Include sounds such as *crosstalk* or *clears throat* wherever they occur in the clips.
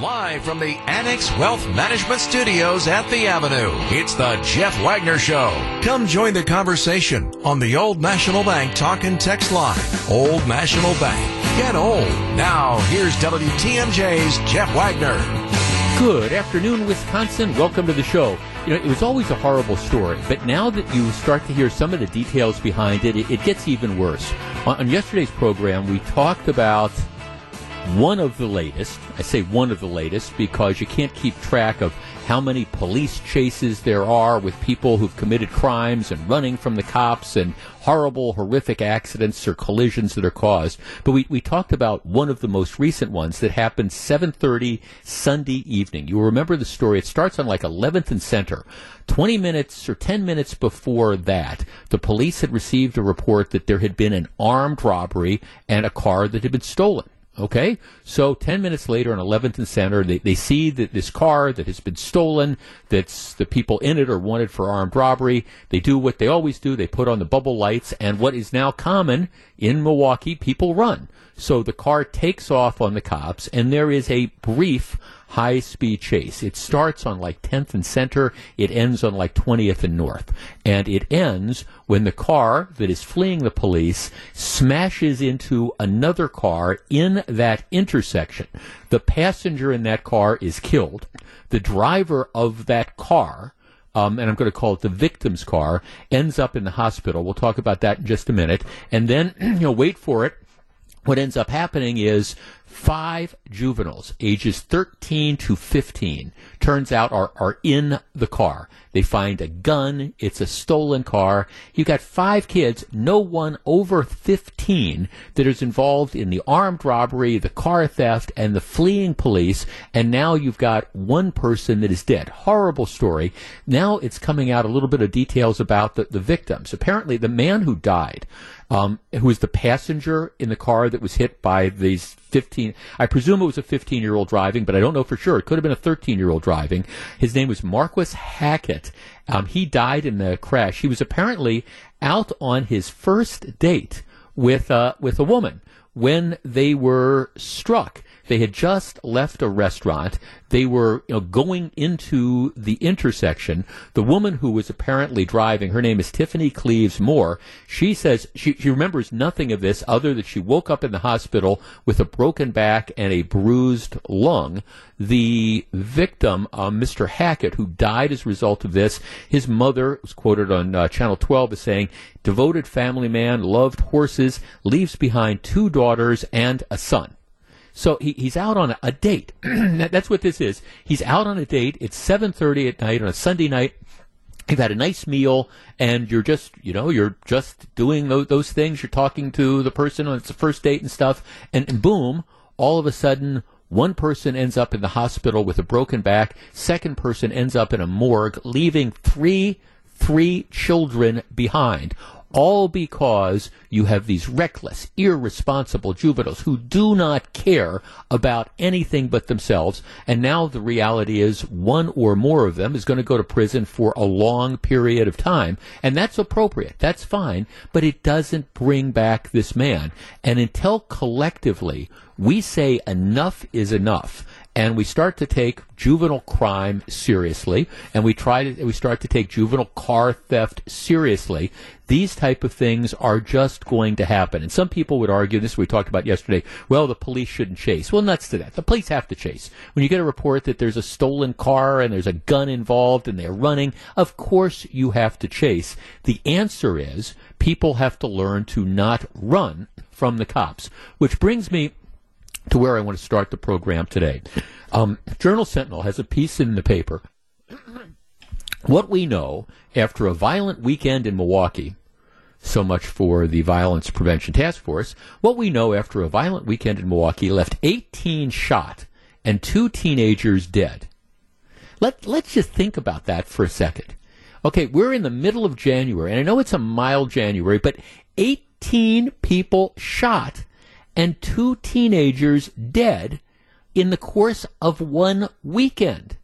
Live from the Annex Wealth Management Studios at the Avenue, it's the Jeff Wagner Show. Come join the conversation on the Old National Bank talk and text line. Old National Bank. Get old. Now, here's WTMJ's Jeff Wagner. Good afternoon, Wisconsin. Welcome to the show. You know, it was always a horrible story, but now that you start to hear some of the details behind it, it, it gets even worse. On, on yesterday's program, we talked about one of the latest. I say one of the latest because you can't keep track of how many police chases there are with people who've committed crimes and running from the cops and horrible, horrific accidents or collisions that are caused. But we, we talked about one of the most recent ones that happened 7.30 Sunday evening. You will remember the story. It starts on like 11th and Center. 20 minutes or 10 minutes before that, the police had received a report that there had been an armed robbery and a car that had been stolen. Okay, so 10 minutes later on 11th and Center, they, they see that this car that has been stolen, that's the people in it are wanted for armed robbery. They do what they always do. They put on the bubble lights and what is now common in Milwaukee, people run. So the car takes off on the cops and there is a brief high speed chase. It starts on like 10th and Center, it ends on like 20th and North. And it ends when the car that is fleeing the police smashes into another car in that intersection. The passenger in that car is killed. The driver of that car, um, and I'm going to call it the victim's car, ends up in the hospital. We'll talk about that in just a minute. And then, *clears throat* you know, wait for it. What ends up happening is five juveniles, ages 13 to 15, turns out are, are in the car. They find a gun. It's a stolen car. You got five kids, no one over 15 that is involved in the armed robbery, the car theft, and the fleeing police. And now you've got one person that is dead. Horrible story. Now it's coming out a little bit of details about the, the victims. Apparently the man who died um, who was the passenger in the car that was hit by these 15. I presume it was a 15 year old driving, but I don't know for sure. It could have been a 13 year old driving. His name was Marquis Hackett. Um, he died in the crash. He was apparently out on his first date with uh, with a woman when they were struck. They had just left a restaurant. They were you know, going into the intersection. The woman who was apparently driving, her name is Tiffany Cleaves Moore. She says she, she remembers nothing of this other than she woke up in the hospital with a broken back and a bruised lung. The victim, uh, Mr. Hackett, who died as a result of this, his mother was quoted on uh, Channel 12 as saying, devoted family man, loved horses, leaves behind two daughters and a son. So he, he's out on a, a date. *clears throat* That's what this is. He's out on a date. It's 7:30 at night on a Sunday night. You've had a nice meal, and you're just, you know, you're just doing those, those things. You're talking to the person on its first date and stuff, and, and boom, all of a sudden, one person ends up in the hospital with a broken back. Second person ends up in a morgue, leaving three three children behind all because you have these reckless, irresponsible juveniles who do not care about anything but themselves. And now the reality is one or more of them is going to go to prison for a long period of time. And that's appropriate. That's fine. But it doesn't bring back this man. And until collectively we say enough is enough, and we start to take juvenile crime seriously, and we try to we start to take juvenile car theft seriously. These type of things are just going to happen. And some people would argue this we talked about yesterday. Well, the police shouldn't chase. Well, nuts to that. The police have to chase. When you get a report that there's a stolen car and there's a gun involved and they're running, of course you have to chase. The answer is people have to learn to not run from the cops. Which brings me to where I want to start the program today. Um, Journal Sentinel has a piece in the paper. what we know after a violent weekend in Milwaukee, so much for the Violence Prevention Task Force, what we know after a violent weekend in Milwaukee left 18 shot and two teenagers dead. Let, let's just think about that for a second. Okay, we're in the middle of January, and I know it's a mild January, but 18 people shot and two teenagers dead in the course of one weekend.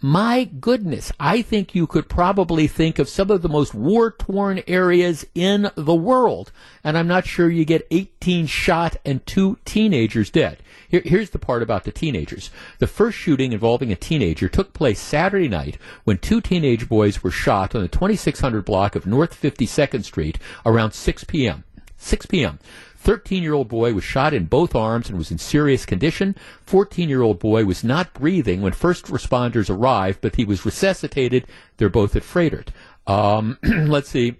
my goodness, I think you could probably think of some of the most war torn areas in the world. And I'm not sure you get 18 shot and two teenagers dead. Here, here's the part about the teenagers. The first shooting involving a teenager took place Saturday night when two teenage boys were shot on the 2600 block of North 52nd Street around 6 p.m. 6 p.m. 13 year old boy was shot in both arms and was in serious condition. 14 year old boy was not breathing when first responders arrived, but he was resuscitated. They're both at Froedtert. Um, *clears throat* let's see.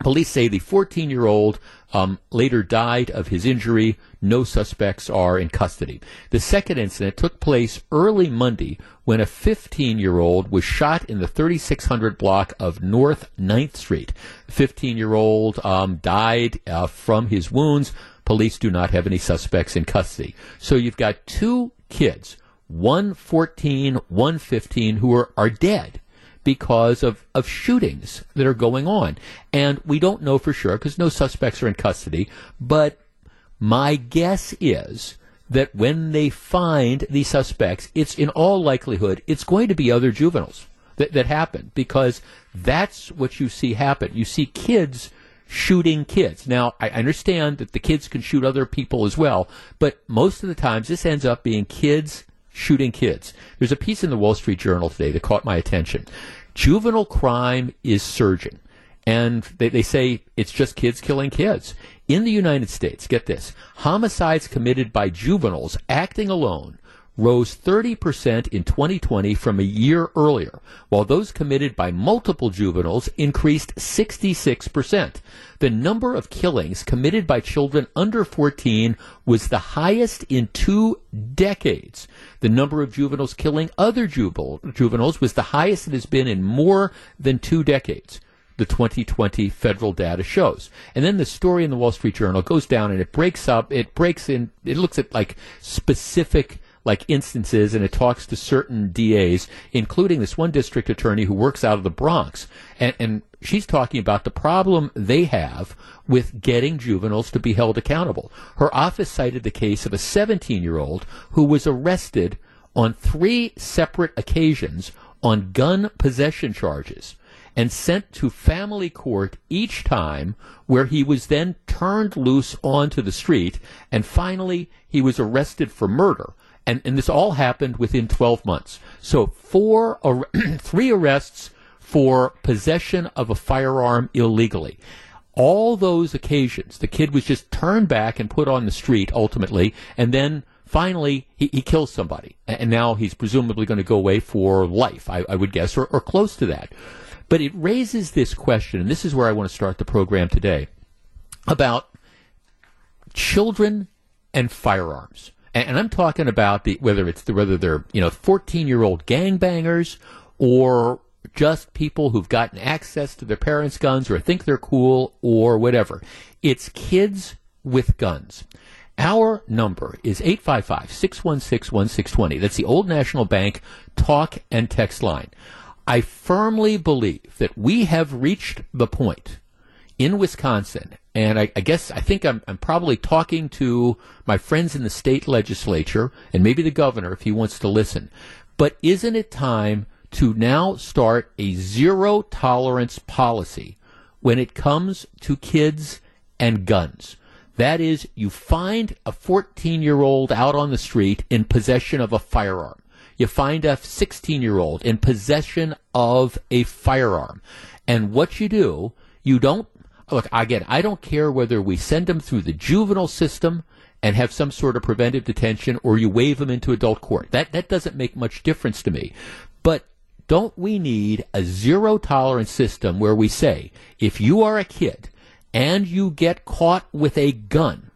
Police say the 14 year old um, later died of his injury. No suspects are in custody. The second incident took place early Monday when a 15 year old was shot in the 3600 block of North 9th Street. The 15 year old um, died uh, from his wounds. Police do not have any suspects in custody. So you've got two kids, one 14, one 15, who are, are dead because of, of shootings that are going on. And we don't know for sure because no suspects are in custody. But my guess is that when they find the suspects, it's in all likelihood, it's going to be other juveniles that, that happen because that's what you see happen. You see kids shooting kids. Now, I understand that the kids can shoot other people as well, but most of the times this ends up being kids shooting kids. There's a piece in the Wall Street Journal today that caught my attention. Juvenile crime is surging. And they, they say it's just kids killing kids. In the United States, get this, homicides committed by juveniles acting alone rose 30% in 2020 from a year earlier, while those committed by multiple juveniles increased 66%. The number of killings committed by children under 14 was the highest in two decades. The number of juveniles killing other juveniles was the highest it has been in more than two decades the 2020 federal data shows. And then the story in the Wall Street Journal goes down and it breaks up, it breaks in, it looks at like specific like instances and it talks to certain DAs, including this one district attorney who works out of the Bronx. And, and she's talking about the problem they have with getting juveniles to be held accountable. Her office cited the case of a 17 year old who was arrested on three separate occasions on gun possession charges and sent to family court each time, where he was then turned loose onto the street, and finally he was arrested for murder and, and this all happened within 12 months. So four, ar- *clears throat* three arrests for possession of a firearm illegally. All those occasions, the kid was just turned back and put on the street ultimately, and then finally he, he kills somebody. And now he's presumably going to go away for life, I, I would guess, or, or close to that. But it raises this question, and this is where I want to start the program today, about children and firearms and, and I'm talking about the whether it's the, whether they're you know 14 year old gangbangers or just people who've gotten access to their parents' guns or think they're cool or whatever. It's kids with guns. Our number is 855 616 1620. That's the Old National Bank talk and text line. I firmly believe that we have reached the point in Wisconsin and I, I, guess I think I'm, I'm probably talking to my friends in the state legislature and maybe the governor if he wants to listen. But isn't it time to now start a zero tolerance policy when it comes to kids and guns? That is, you find a 14 year old out on the street in possession of a firearm. You find a 16 year old in possession of a firearm. And what you do, you don't look, again, I don't care whether we send them through the juvenile system and have some sort of preventive detention or you wave them into adult court. That, that doesn't make much difference to me. But don't we need a zero tolerance system where we say, if you are a kid and you get caught with a gun,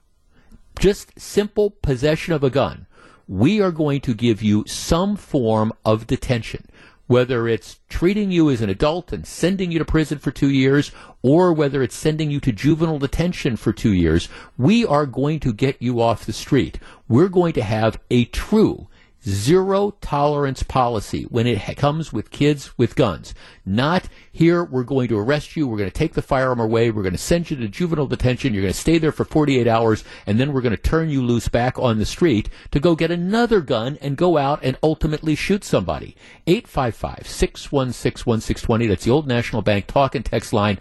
just simple possession of a gun, we are going to give you some form of detention whether it's treating you as an adult and sending you to prison for two years, or whether it's sending you to juvenile detention for two years, we are going to get you off the street. We're going to have a true zero tolerance policy when it comes with kids with guns. Not here we're going to arrest you, we're going to take the firearm away, we're going to send you to juvenile detention, you're going to stay there for 48 hours, and then we're going to turn you loose back on the street to go get another gun and go out and ultimately shoot somebody. 855 616 1620, that's the old National Bank talk and text line.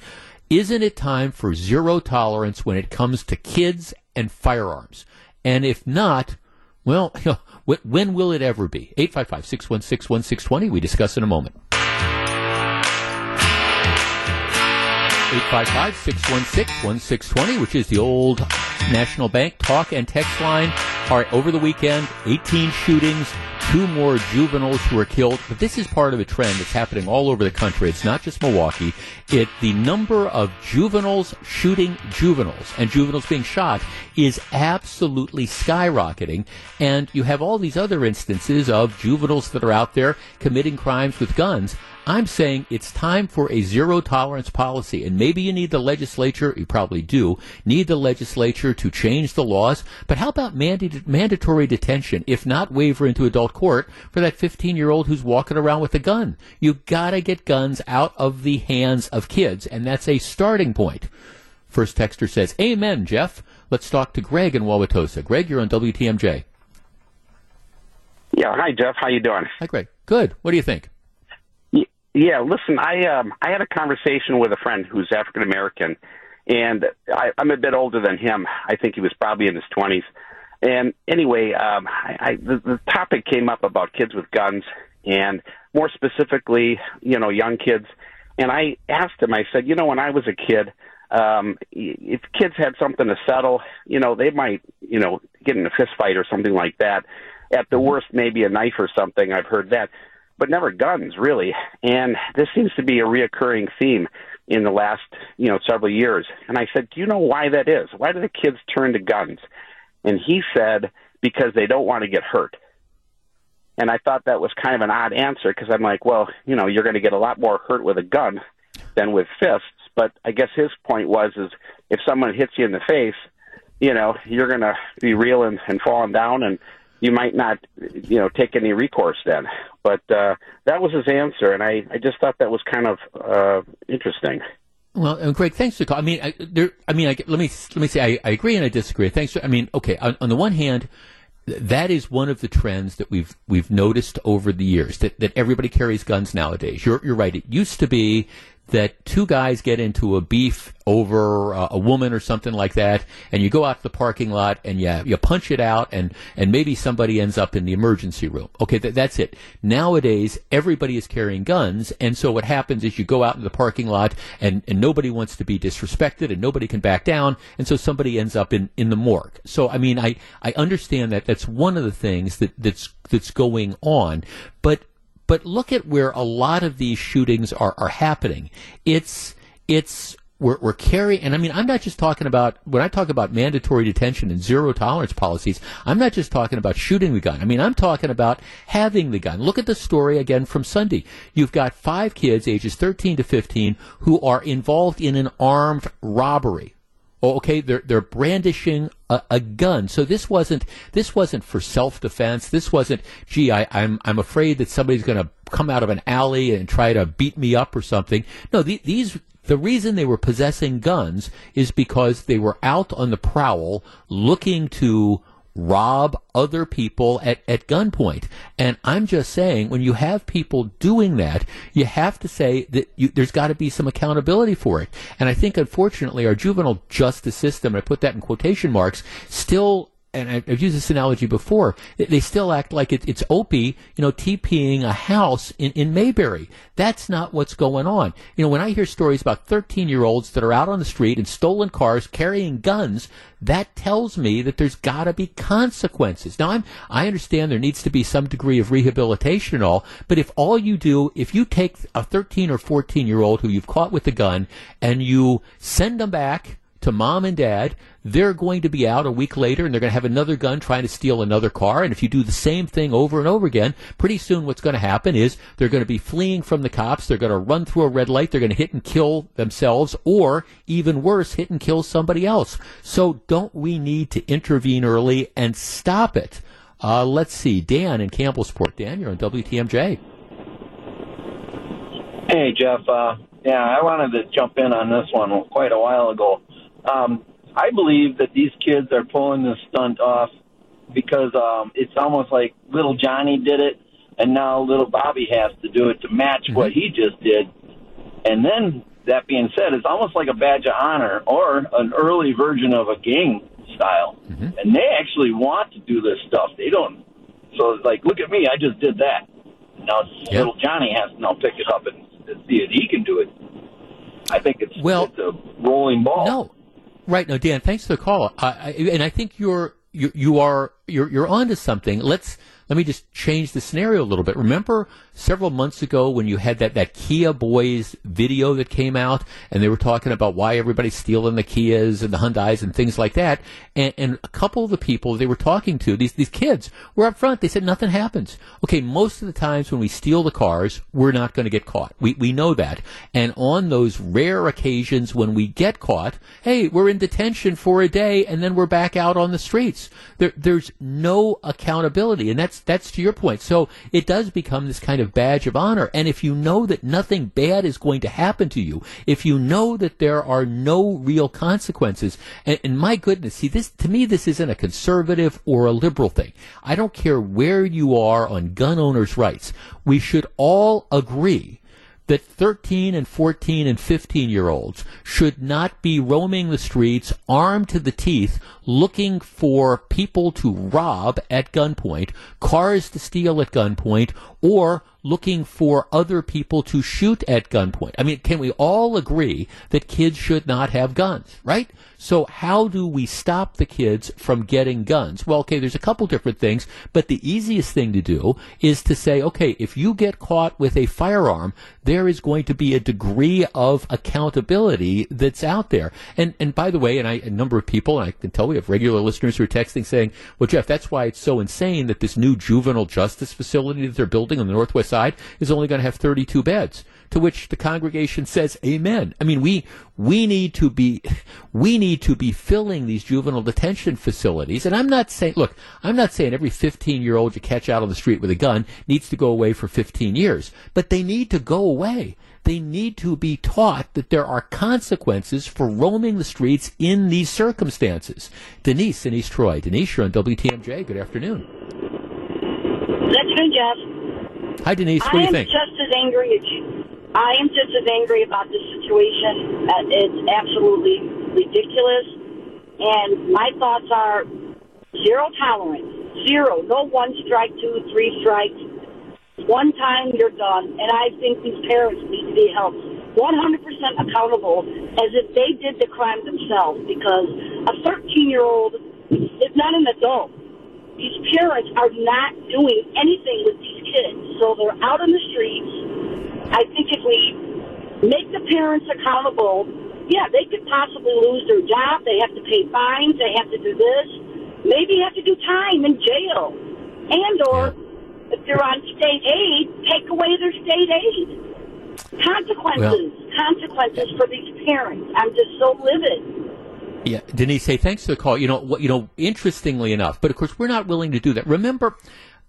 Isn't it time for zero tolerance when it comes to kids and firearms? And if not, well, *laughs* when will it ever be? 855 616 1620. We discuss in a moment. 855 616 1620, which is the old National Bank talk and text line. All right, over the weekend, 18 shootings, two more juveniles who were killed. But this is part of a trend that's happening all over the country. It's not just Milwaukee. It the number of juveniles shooting juveniles and juveniles being shot is absolutely skyrocketing. And you have all these other instances of juveniles that are out there committing crimes with guns. I'm saying it's time for a zero tolerance policy. And maybe you need the legislature, you probably do, need the legislature to change the laws. But how about manda- mandatory detention, if not waiver into adult court, for that 15 year old who's walking around with a gun? You gotta get guns out of the hands of kids. And that's a starting point. First texter says, Amen, Jeff. Let's talk to Greg in Wauwatosa. Greg, you're on WTMJ. Yeah, hi Jeff. How you doing? Hi, Greg. Good. What do you think? Yeah, listen, I um I had a conversation with a friend who's African American, and I, I'm a bit older than him. I think he was probably in his twenties. And anyway, um, I, I the, the topic came up about kids with guns, and more specifically, you know, young kids. And I asked him. I said, you know, when I was a kid, um, if kids had something to settle, you know, they might, you know, get in a fist fight or something like that. At the worst, maybe a knife or something. I've heard that but never guns really. And this seems to be a reoccurring theme in the last you know several years. And I said, do you know why that is? Why do the kids turn to guns? And he said because they don't want to get hurt. And I thought that was kind of an odd answer because I'm like, well, you know, you're going to get a lot more hurt with a gun than with fists. But I guess his point was is if someone hits you in the face, you know, you're going to be reeling and falling down and you might not, you know, take any recourse then. But uh, that was his answer, and I, I just thought that was kind of uh, interesting. Well, and Greg, thanks for. the Call. I mean, I, there. I mean, I, let me let me say, I, I agree and I disagree. Thanks. For, I mean, okay. On, on the one hand, that is one of the trends that we've we've noticed over the years that, that everybody carries guns nowadays. You're you're right. It used to be that two guys get into a beef over uh, a woman or something like that, and you go out to the parking lot and you, you punch it out, and, and maybe somebody ends up in the emergency room. Okay, th- that's it. Nowadays, everybody is carrying guns, and so what happens is you go out in the parking lot, and, and nobody wants to be disrespected, and nobody can back down, and so somebody ends up in, in the morgue. So, I mean, I, I understand that that's one of the things that, that's, that's going on, but but look at where a lot of these shootings are, are happening. It's it's we're, we're carrying, and I mean, I'm not just talking about, when I talk about mandatory detention and zero tolerance policies, I'm not just talking about shooting the gun. I mean, I'm talking about having the gun. Look at the story again from Sunday. You've got five kids, ages 13 to 15, who are involved in an armed robbery. Oh, okay, they're they're brandishing a, a, gun. So this wasn't this wasn't for self defense. This wasn't, gee, I, I'm I'm afraid that somebody's going to come out of an alley and try to beat me up or something. No, the, these the reason they were possessing guns is because they were out on the prowl looking to rob other people at, at gunpoint. And I'm just saying, when you have people doing that, you have to say that you, there's got to be some accountability for it. And I think, unfortunately, our juvenile justice system, I put that in quotation marks, still and I've used this analogy before, they still act like it, it's Opie, you know, TPing a house in, in Mayberry. That's not what's going on. You know, when I hear stories about 13 year olds that are out on the street in stolen cars carrying guns, that tells me that there's got to be consequences. Now, I'm, I understand there needs to be some degree of rehabilitation and all, but if all you do, if you take a 13 or 14 year old who you've caught with a gun and you send them back to mom and dad, they're going to be out a week later and they're going to have another gun trying to steal another car. And if you do the same thing over and over again, pretty soon what's going to happen is they're going to be fleeing from the cops. They're going to run through a red light. They're going to hit and kill themselves or even worse, hit and kill somebody else. So don't we need to intervene early and stop it? Uh, let's see. Dan in Campbellsport. Dan, you're on WTMJ. Hey, Jeff. Uh, Yeah, I wanted to jump in on this one quite a while ago. Um, I believe that these kids are pulling this stunt off because um, it's almost like little Johnny did it, and now little Bobby has to do it to match mm-hmm. what he just did. And then that being said, it's almost like a badge of honor or an early version of a gang style. Mm-hmm. And they actually want to do this stuff. They don't. So it's like, look at me, I just did that. Now yep. little Johnny has to now pick it up and, see if he can do it. I think it's well, it's a rolling ball. No, right. No, Dan. Thanks for the call. I, and I think you're you you are you're you're onto something. Let's let me just change the scenario a little bit. Remember several months ago when you had that, that Kia Boys video that came out and they were talking about why everybody's stealing the Kias and the Hyundais and things like that. And, and a couple of the people they were talking to, these, these kids, were up front. They said nothing happens. Okay, most of the times when we steal the cars, we're not going to get caught. We, we know that. And on those rare occasions when we get caught, hey, we're in detention for a day and then we're back out on the streets. There, there's no accountability. And that's that's to your point. So it does become this kind of badge of honor. And if you know that nothing bad is going to happen to you, if you know that there are no real consequences, and, and my goodness, see this to me, this isn't a conservative or a liberal thing. I don't care where you are on gun owners' rights. We should all agree that 13 and 14 and 15 year olds should not be roaming the streets armed to the teeth looking for people to rob at gunpoint, cars to steal at gunpoint, or looking for other people to shoot at gunpoint. I mean, can we all agree that kids should not have guns, right? So how do we stop the kids from getting guns? Well, okay, there's a couple different things, but the easiest thing to do is to say, okay, if you get caught with a firearm, there is going to be a degree of accountability that's out there. And and by the way, and I, a number of people, and I can tell we have regular listeners who are texting saying, well, Jeff, that's why it's so insane that this new juvenile justice facility that they're building on the Northwest side is only going to have 32 beds to which the congregation says amen. I mean, we, we need to be, we need to be filling these juvenile detention facilities. And I'm not saying, look, I'm not saying every 15 year old you catch out on the street with a gun needs to go away for 15 years, but they need to go away. They need to be taught that there are consequences for roaming the streets in these circumstances. Denise in East Troy. Denise, you're on WTMJ. Good afternoon. Good afternoon, Jeff. Hi, Denise. What I do you think? I am just as angry as you. I am just as angry about this situation. It's absolutely ridiculous. And my thoughts are zero tolerance. Zero. No one strike, two, three strikes. One time you're done. And I think these parents need to be held 100% accountable as if they did the crime themselves because a 13 year old is not an adult. These parents are not doing anything with these kids. So they're out on the streets I think if we make the parents accountable, yeah, they could possibly lose their job. They have to pay fines. They have to do this. Maybe have to do time in jail. And or if they're on state aid, take away their state aid. Consequences. Well, consequences for these parents. I'm just so livid. Yeah, Denise, hey, thanks for the call. You know, what, you know, interestingly enough, but of course, we're not willing to do that. Remember,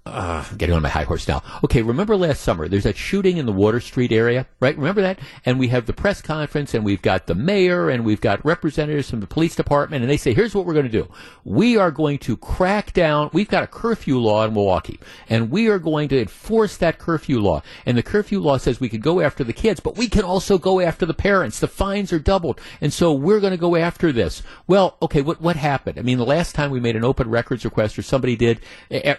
uh, *sighs* I'm getting on my high horse now. Okay, remember last summer, there's that shooting in the Water Street area, right? Remember that? And we have the press conference, and we've got the mayor, and we've got representatives from the police department, and they say, here's what we're going to do. We are going to crack down. We've got a curfew law in Milwaukee, and we are going to enforce that curfew law. And the curfew law says we could go after the kids, but we can also go after the parents. The fines are doubled. And so we're going to go after this. Well, okay, what, what happened? I mean, the last time we made an open records request, or somebody did,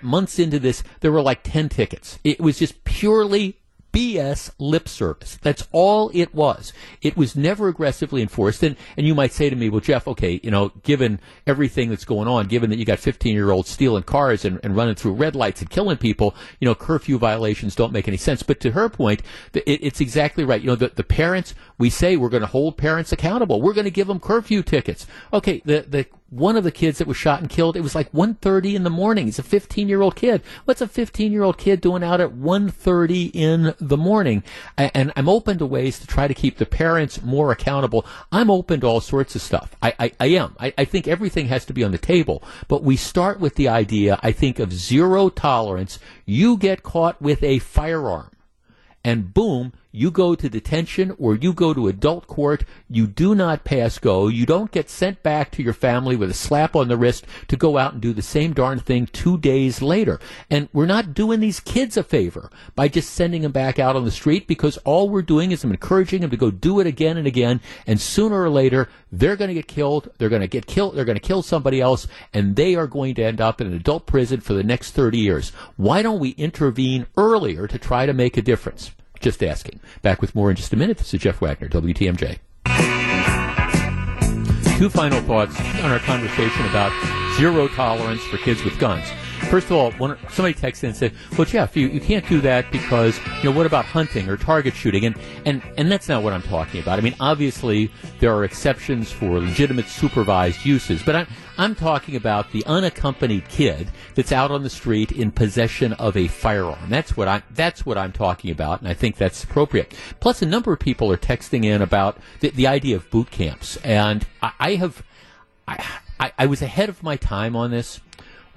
months into this, this, there were like 10 tickets. It was just purely BS lip service. That's all it was. It was never aggressively enforced. And, and you might say to me, well, Jeff, okay, you know, given everything that's going on, given that you got 15 year olds stealing cars and, and running through red lights and killing people, you know, curfew violations don't make any sense. But to her point, it, it's exactly right. You know, the, the parents, we say we're going to hold parents accountable. We're going to give them curfew tickets. Okay, the, the one of the kids that was shot and killed, it was like 1.30 in the morning. He's a 15 year old kid. What's a 15 year old kid doing out at 1.30 in the morning? And I'm open to ways to try to keep the parents more accountable. I'm open to all sorts of stuff. I, I, I am. I, I think everything has to be on the table. But we start with the idea, I think, of zero tolerance. You get caught with a firearm and boom, you go to detention or you go to adult court. You do not pass go. You don't get sent back to your family with a slap on the wrist to go out and do the same darn thing two days later. And we're not doing these kids a favor by just sending them back out on the street because all we're doing is encouraging them to go do it again and again. And sooner or later, they're going to get killed. They're going to get killed. They're going to kill somebody else and they are going to end up in an adult prison for the next 30 years. Why don't we intervene earlier to try to make a difference? Just asking. Back with more in just a minute. This is Jeff Wagner, WTMJ. Two final thoughts on our conversation about zero tolerance for kids with guns. First of all, one, somebody texted in and said, "Well, Jeff, you, you can't do that because you know what about hunting or target shooting?" And and and that's not what I'm talking about. I mean, obviously there are exceptions for legitimate supervised uses, but I'm I'm talking about the unaccompanied kid that's out on the street in possession of a firearm. That's what I that's what I'm talking about, and I think that's appropriate. Plus, a number of people are texting in about the, the idea of boot camps, and I, I have. I, I, I was ahead of my time on this.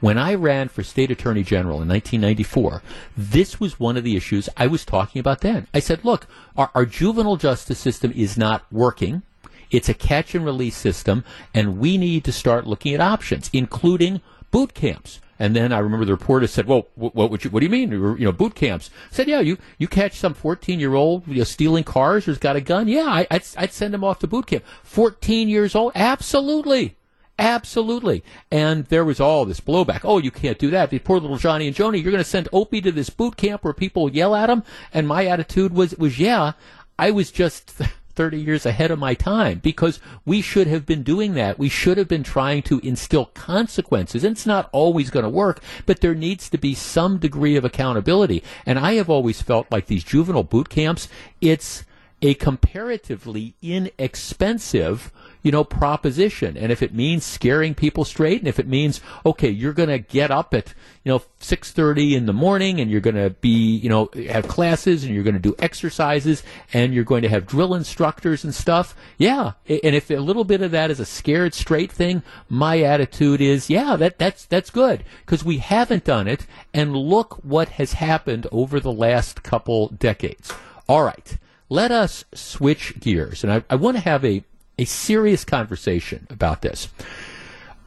When I ran for state attorney general in 1994, this was one of the issues I was talking about then. I said, look, our, our juvenile justice system is not working. It's a catch and release system, and we need to start looking at options, including boot camps. And then I remember the reporter said, "Well, what, what, you, what do you mean? You know, boot camps?" I said, "Yeah, you you catch some fourteen year old you know, stealing cars who's got a gun. Yeah, I, I'd, I'd send him off to boot camp. Fourteen years old, absolutely." Absolutely. And there was all this blowback. Oh, you can't do that. The poor little Johnny and Joni, you're going to send Opie to this boot camp where people yell at him. And my attitude was, was yeah, I was just *laughs* 30 years ahead of my time because we should have been doing that. We should have been trying to instill consequences. And it's not always going to work, but there needs to be some degree of accountability. And I have always felt like these juvenile boot camps, it's a comparatively inexpensive you know, proposition. And if it means scaring people straight, and if it means, okay, you're going to get up at, you know, 6.30 in the morning and you're going to be, you know, have classes and you're going to do exercises and you're going to have drill instructors and stuff. Yeah. And if a little bit of that is a scared straight thing, my attitude is, yeah, that, that's, that's good because we haven't done it. And look what has happened over the last couple decades. All right. Let us switch gears. And I, I want to have a a serious conversation about this.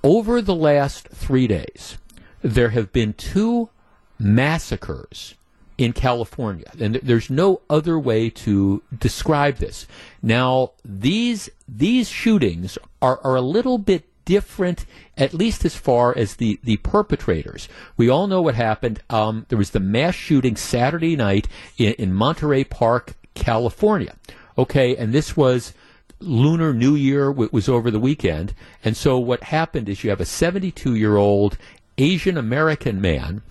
Over the last three days, there have been two massacres in California, and there's no other way to describe this. Now, these these shootings are, are a little bit different, at least as far as the, the perpetrators. We all know what happened. Um, there was the mass shooting Saturday night in, in Monterey Park, California. Okay, and this was Lunar New Year was over the weekend, and so what happened is you have a 72 year old Asian American man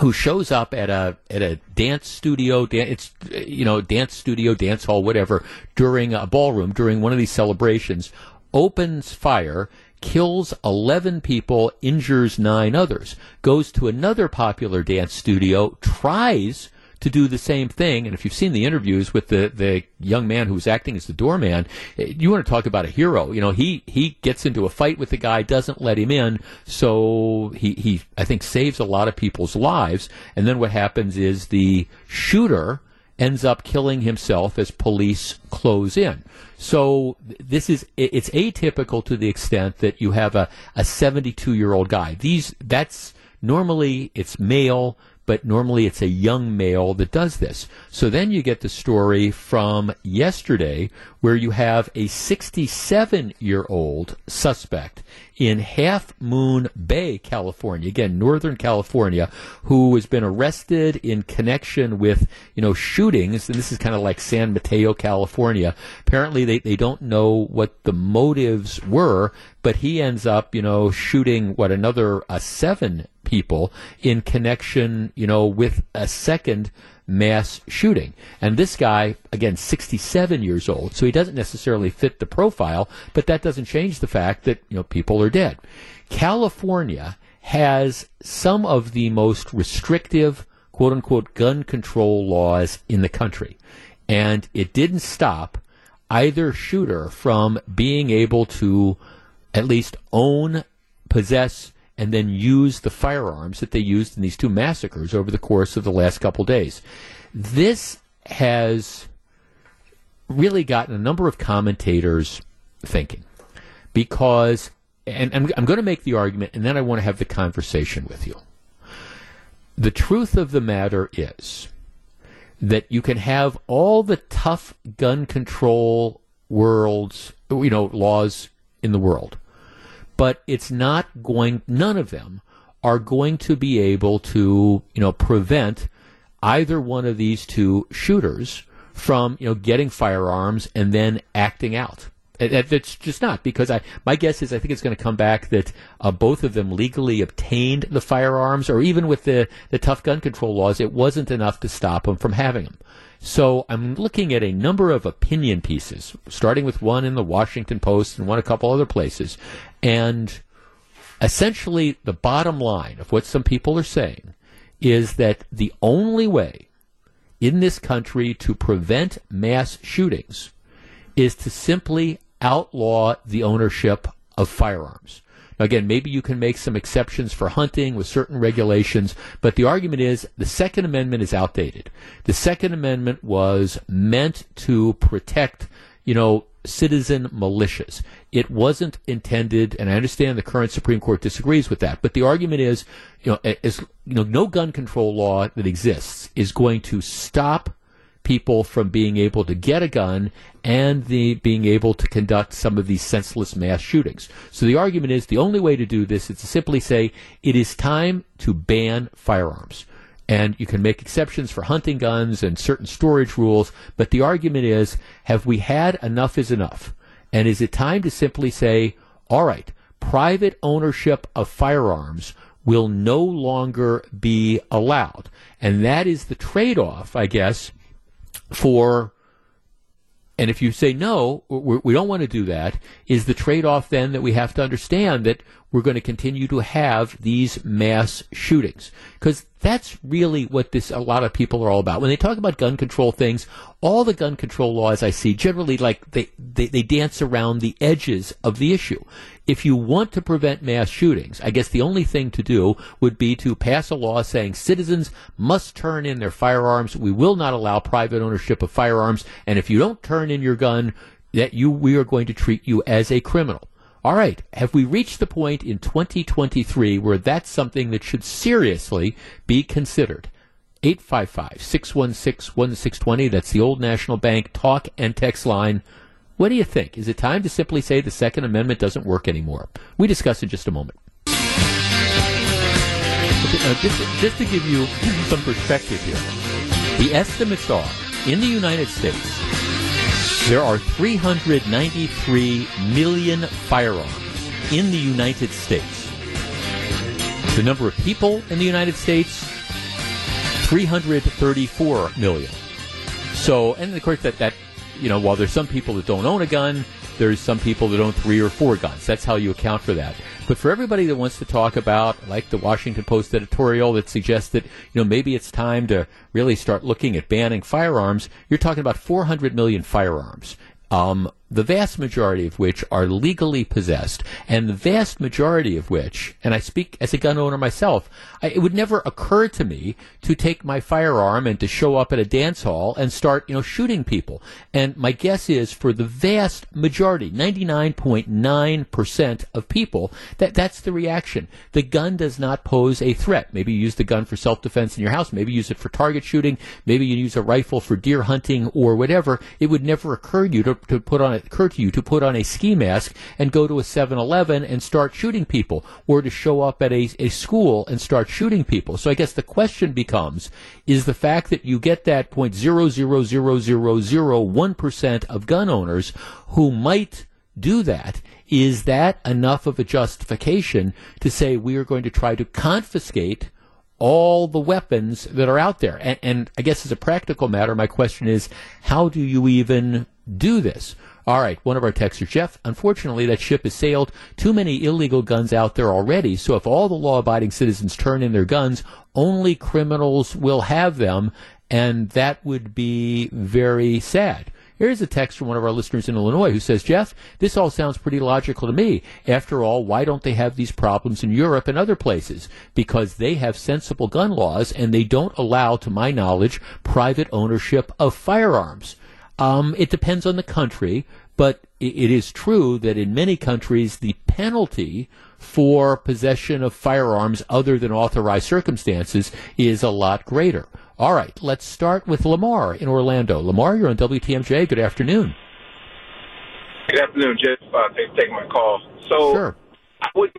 who shows up at a at a dance studio, dan- it's you know dance studio, dance hall, whatever, during a ballroom during one of these celebrations, opens fire. Kills 11 people, injures nine others. Goes to another popular dance studio, tries to do the same thing. And if you've seen the interviews with the, the young man who was acting as the doorman, eh, you want to talk about a hero. You know, he, he gets into a fight with the guy, doesn't let him in. So he, he, I think, saves a lot of people's lives. And then what happens is the shooter ends up killing himself as police close in. So this is it's atypical to the extent that you have a, a 72 year old guy. These that's normally it's male but normally it's a young male that does this. So then you get the story from yesterday where you have a 67 year old suspect in Half Moon Bay, California, again, Northern California, who has been arrested in connection with, you know, shootings. And this is kind of like San Mateo, California. Apparently they, they don't know what the motives were, but he ends up, you know, shooting what another uh, seven people in connection, you know, with a second mass shooting. And this guy, again, 67 years old, so he doesn't necessarily fit the profile, but that doesn't change the fact that, you know, people are dead. California has some of the most restrictive, quote unquote, gun control laws in the country. And it didn't stop either shooter from being able to at least own, possess, and then use the firearms that they used in these two massacres over the course of the last couple days. This has really gotten a number of commentators thinking because, and, and I'm going to make the argument and then I want to have the conversation with you. The truth of the matter is that you can have all the tough gun control worlds, you know, laws in the world, but it's not going, none of them are going to be able to, you know, prevent either one of these two shooters from, you know, getting firearms and then acting out. It's just not because I. My guess is I think it's going to come back that uh, both of them legally obtained the firearms, or even with the the tough gun control laws, it wasn't enough to stop them from having them. So I'm looking at a number of opinion pieces, starting with one in the Washington Post and one a couple other places, and essentially the bottom line of what some people are saying is that the only way in this country to prevent mass shootings is to simply outlaw the ownership of firearms. Now, again, maybe you can make some exceptions for hunting with certain regulations, but the argument is the Second Amendment is outdated. The Second Amendment was meant to protect, you know, citizen militias. It wasn't intended, and I understand the current Supreme Court disagrees with that, but the argument is, you know, is, you know, no gun control law that exists is going to stop people from being able to get a gun and the being able to conduct some of these senseless mass shootings. So the argument is the only way to do this is to simply say it is time to ban firearms. And you can make exceptions for hunting guns and certain storage rules, but the argument is have we had enough is enough? And is it time to simply say, all right, private ownership of firearms will no longer be allowed? And that is the trade off, I guess, for and if you say no, we don't want to do that, is the trade off then that we have to understand that we're going to continue to have these mass shootings? Because that's really what this a lot of people are all about. When they talk about gun control things, all the gun control laws I see generally like they, they, they dance around the edges of the issue. If you want to prevent mass shootings, I guess the only thing to do would be to pass a law saying citizens must turn in their firearms. We will not allow private ownership of firearms, and if you don't turn in your gun, that you we are going to treat you as a criminal. All right, have we reached the point in 2023 where that's something that should seriously be considered? 855 616 1620. That's the old National Bank talk and text line. What do you think? Is it time to simply say the Second Amendment doesn't work anymore? We discuss in just a moment. Uh, just, just to give you *clears throat* some perspective here, the estimates are in the United States, there are 393 million firearms in the United States. The number of people in the United States, 334 million. So, and of course, that, that, you know, while there's some people that don't own a gun, there's some people that own three or four guns. That's how you account for that. But for everybody that wants to talk about, like the Washington Post editorial that suggests that, you know, maybe it's time to really start looking at banning firearms, you're talking about 400 million firearms. Um, the vast majority of which are legally possessed, and the vast majority of which, and I speak as a gun owner myself, I, it would never occur to me to take my firearm and to show up at a dance hall and start, you know, shooting people. And my guess is for the vast majority, 99.9% of people, that that's the reaction. The gun does not pose a threat. Maybe you use the gun for self-defense in your house, maybe you use it for target shooting, maybe you use a rifle for deer hunting or whatever. It would never occur to you to, to put on occur to you to put on a ski mask and go to a 7-Eleven and start shooting people, or to show up at a, a school and start shooting people. So I guess the question becomes, is the fact that you get that point zero zero zero zero zero one percent of gun owners who might do that, is that enough of a justification to say we are going to try to confiscate all the weapons that are out there. And, and, I guess as a practical matter, my question is, how do you even do this? All right, one of our texters, Jeff, unfortunately that ship has sailed. Too many illegal guns out there already. So if all the law abiding citizens turn in their guns, only criminals will have them. And that would be very sad. Here's a text from one of our listeners in Illinois who says, Jeff, this all sounds pretty logical to me. After all, why don't they have these problems in Europe and other places? Because they have sensible gun laws and they don't allow, to my knowledge, private ownership of firearms. Um, it depends on the country, but it is true that in many countries the penalty for possession of firearms other than authorized circumstances is a lot greater. All right, let's start with Lamar in Orlando. Lamar, you're on WTMJ. Good afternoon. Good afternoon, Jeff. Uh, thanks for taking my call. So, sure. I would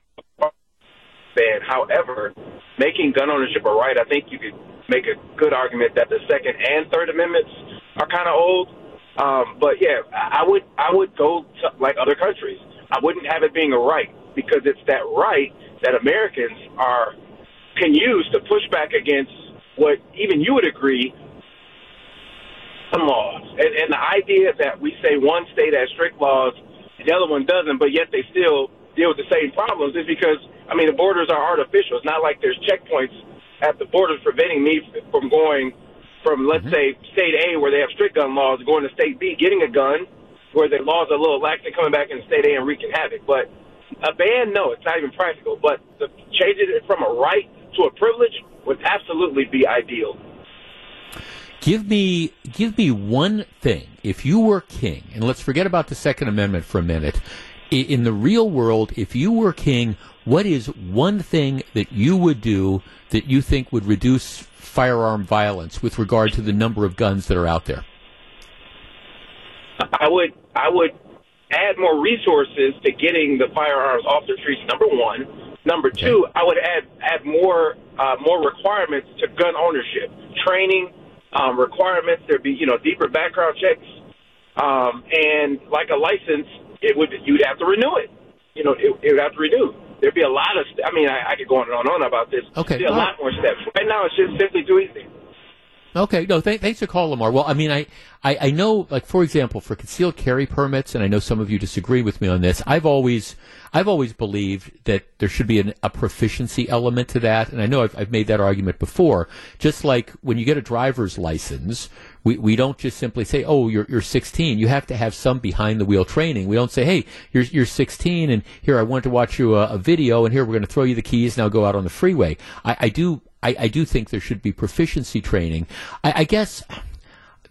ban. However, making gun ownership a right, I think you could make a good argument that the Second and Third Amendments are kind of old. Um, but yeah, I would I would go to, like other countries. I wouldn't have it being a right because it's that right that Americans are can use to push back against what even you would agree some laws. And, and the idea that we say one state has strict laws, the other one doesn't, but yet they still deal with the same problems is because I mean the borders are artificial. It's not like there's checkpoints at the borders preventing me from going from let's mm-hmm. say state A where they have strict gun laws going to state B getting a gun where the laws are a little lax and coming back in state A and wreaking havoc. But a ban, no, it's not even practical. But to change it from a right to a privilege would absolutely be ideal. Give me give me one thing. If you were king, and let's forget about the Second Amendment for a minute. In the real world, if you were king, what is one thing that you would do that you think would reduce firearm violence with regard to the number of guns that are out there? I would I would add more resources to getting the firearms off the streets. Number one. Number two, I would add add more uh, more requirements to gun ownership, training um, requirements. There'd be you know deeper background checks, um, and like a license, it would you'd have to renew it. You know, it, it would have to renew. There'd be a lot of. St- I mean, I, I could go on and on and on about this. Okay, There'd be a lot more steps. Right now, it's just simply too easy. Okay, no, th- thanks for calling, Lamar. Well, I mean, I, I, I know, like for example, for concealed carry permits, and I know some of you disagree with me on this. I've always, I've always believed that there should be an, a proficiency element to that, and I know I've, I've made that argument before. Just like when you get a driver's license, we, we don't just simply say, "Oh, you're you're 16." You have to have some behind the wheel training. We don't say, "Hey, you're you're 16, and here I want to watch you a, a video, and here we're going to throw you the keys. Now go out on the freeway." I, I do I, I do think there should be proficiency training. I, I guess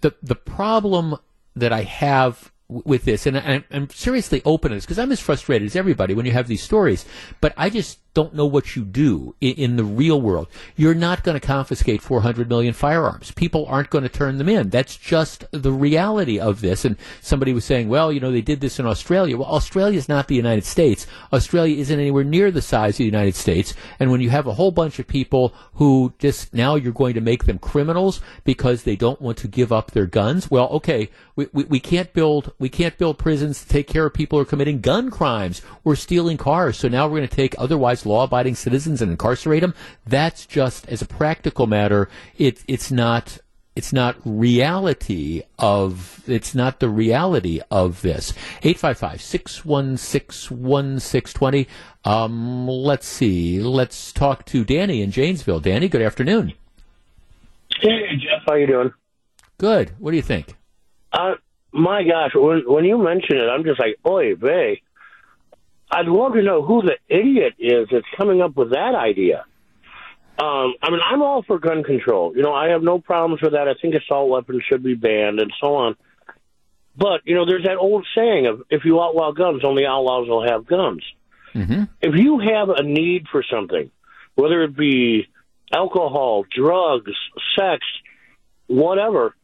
the the problem that I have with this, and I, am seriously open to this because I'm as frustrated as everybody when you have these stories. But I just don't know what you do in, in the real world. You're not going to confiscate 400 million firearms. People aren't going to turn them in. That's just the reality of this. And somebody was saying, well, you know, they did this in Australia. Well, Australia is not the United States. Australia isn't anywhere near the size of the United States. And when you have a whole bunch of people who just now you're going to make them criminals because they don't want to give up their guns, well, okay, we, we, we can't build we can't build prisons to take care of people who are committing gun crimes. Or stealing cars. So now we're going to take otherwise law abiding citizens and incarcerate them. That's just, as a practical matter, it, it's not it's not reality of it's not the reality of this. 855-616-1620 um, let's see. Let's talk to danny in janesville. Danny good afternoon. Hey jeff. How you doing? Good. What do you think? Uh, my gosh when, when you mention it i'm just like oy vey I'd love to know who the idiot is that's coming up with that idea. Um, I mean, I'm all for gun control. You know, I have no problems with that. I think assault weapons should be banned and so on. But, you know, there's that old saying of if you outlaw guns, only outlaws will have guns. Mm-hmm. If you have a need for something, whether it be alcohol, drugs, sex, whatever,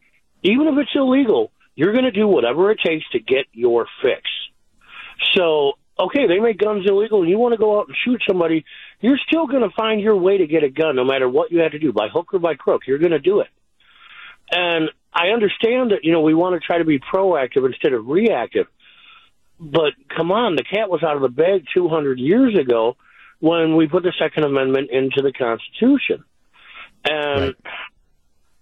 even if it's illegal, you're going to do whatever it takes to get your fix. So okay, they make guns illegal and you want to go out and shoot somebody, you're still going to find your way to get a gun no matter what you have to do, by hook or by crook. You're going to do it. And I understand that, you know, we want to try to be proactive instead of reactive. But come on, the cat was out of the bag 200 years ago when we put the Second Amendment into the Constitution. And right.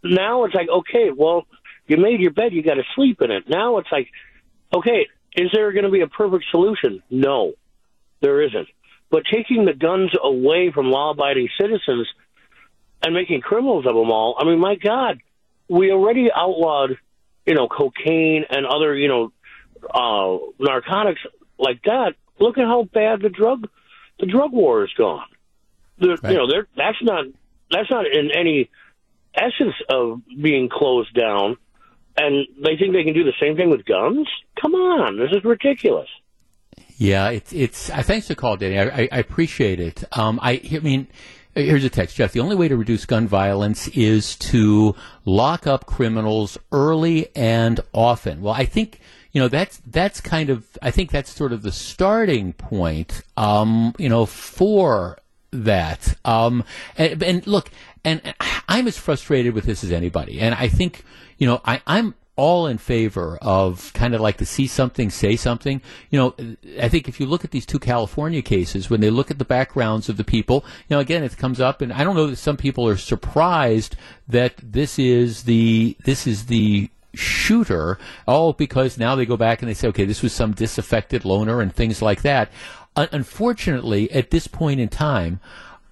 now it's like, okay, well, you made your bed, you got to sleep in it. Now it's like, okay, is there going to be a perfect solution? No, there isn't. But taking the guns away from law abiding citizens and making criminals of them all, I mean, my God, we already outlawed you know, cocaine and other, you know, uh, narcotics like that, look at how bad the drug the drug war is gone. The, Right. You know, that's not that's not in any essence of being closed down. And they think they can do the same thing with guns? Come on, this is ridiculous. Yeah, it's it's. I thanks for the call, Danny. I, I, I appreciate it. Um, I, I mean, here's a text, Jeff. The only way to reduce gun violence is to lock up criminals early and often. Well, I think you know that's that's kind of. I think that's sort of the starting point. Um, you know, for that. Um, and, and look, and I'm as frustrated with this as anybody. And I think, you know, I, I'm all in favor of kind of like to see something, say something. You know, I think if you look at these two California cases, when they look at the backgrounds of the people, you know, again, it comes up, and I don't know that some people are surprised that this is the this is the shooter. Oh, because now they go back and they say, okay, this was some disaffected loner and things like that. Un- unfortunately, at this point in time,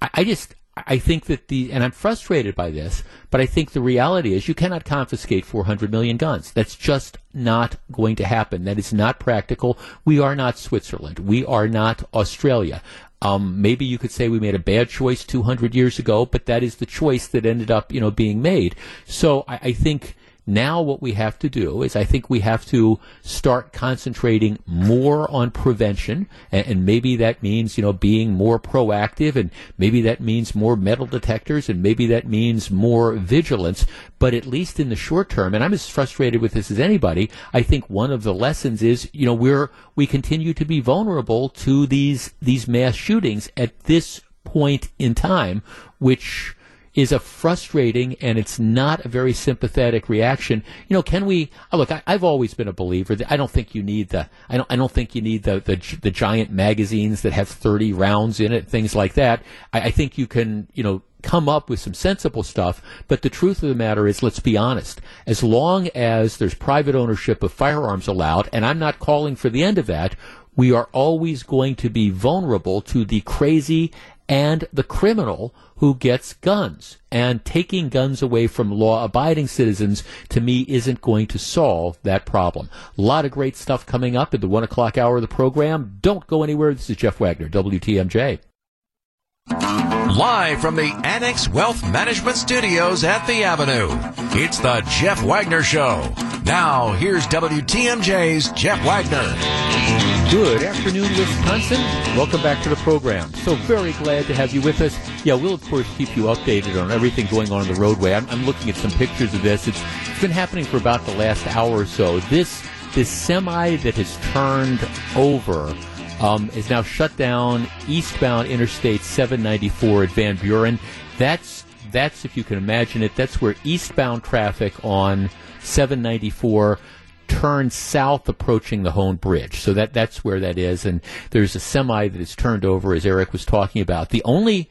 I, I just I think that the and I'm frustrated by this, but I think the reality is you cannot confiscate 400 million guns. That's just not going to happen. That is not practical. We are not Switzerland. We are not Australia. Um, maybe you could say we made a bad choice 200 years ago, but that is the choice that ended up, you know, being made. So I, I think now what we have to do is I think we have to start concentrating more on prevention and, and, maybe that means you know being more proactive and maybe that means more metal detectors and maybe that means more vigilance. But at least in the short term and I'm as frustrated with this as anybody I think one of the lessons is you know we're we continue to be vulnerable to these these mass shootings at this point in time which is a frustrating and it's not a very sympathetic reaction. You know, can we oh, look? I, have always been a believer that I don't think you need the I don't I don't think you need the the, the giant magazines that have thirty rounds in it, things like that. I, I think you can you know come up with some sensible stuff. But the truth of the matter is, let's be honest. As long as there's private ownership of firearms allowed, and I'm not calling for the end of that, we are always going to be vulnerable to the crazy and the criminal who gets guns. And taking guns away from law abiding citizens, to me, isn't going to solve that problem. A lot of great stuff coming up at the one o'clock hour of the program. Don't go anywhere. This is Jeff Wagner, WTMJ. Live from the Annex Wealth Management Studios at the Avenue, it's the Jeff Wagner Show. Now, here's WTMJ's Jeff Wagner. Good afternoon, Wisconsin. Welcome back to the program. So very glad to have you with us. Yeah, we'll of course keep you updated on everything going on in the roadway. I'm, I'm looking at some pictures of this. It's, it's been happening for about the last hour or so. This this semi that has turned over um, is now shut down eastbound Interstate 794 at Van Buren. That's that's if you can imagine it. That's where eastbound traffic on 794 turns south approaching the Hoan Bridge. So that that's where that is. And there's a semi that is turned over, as Eric was talking about. The only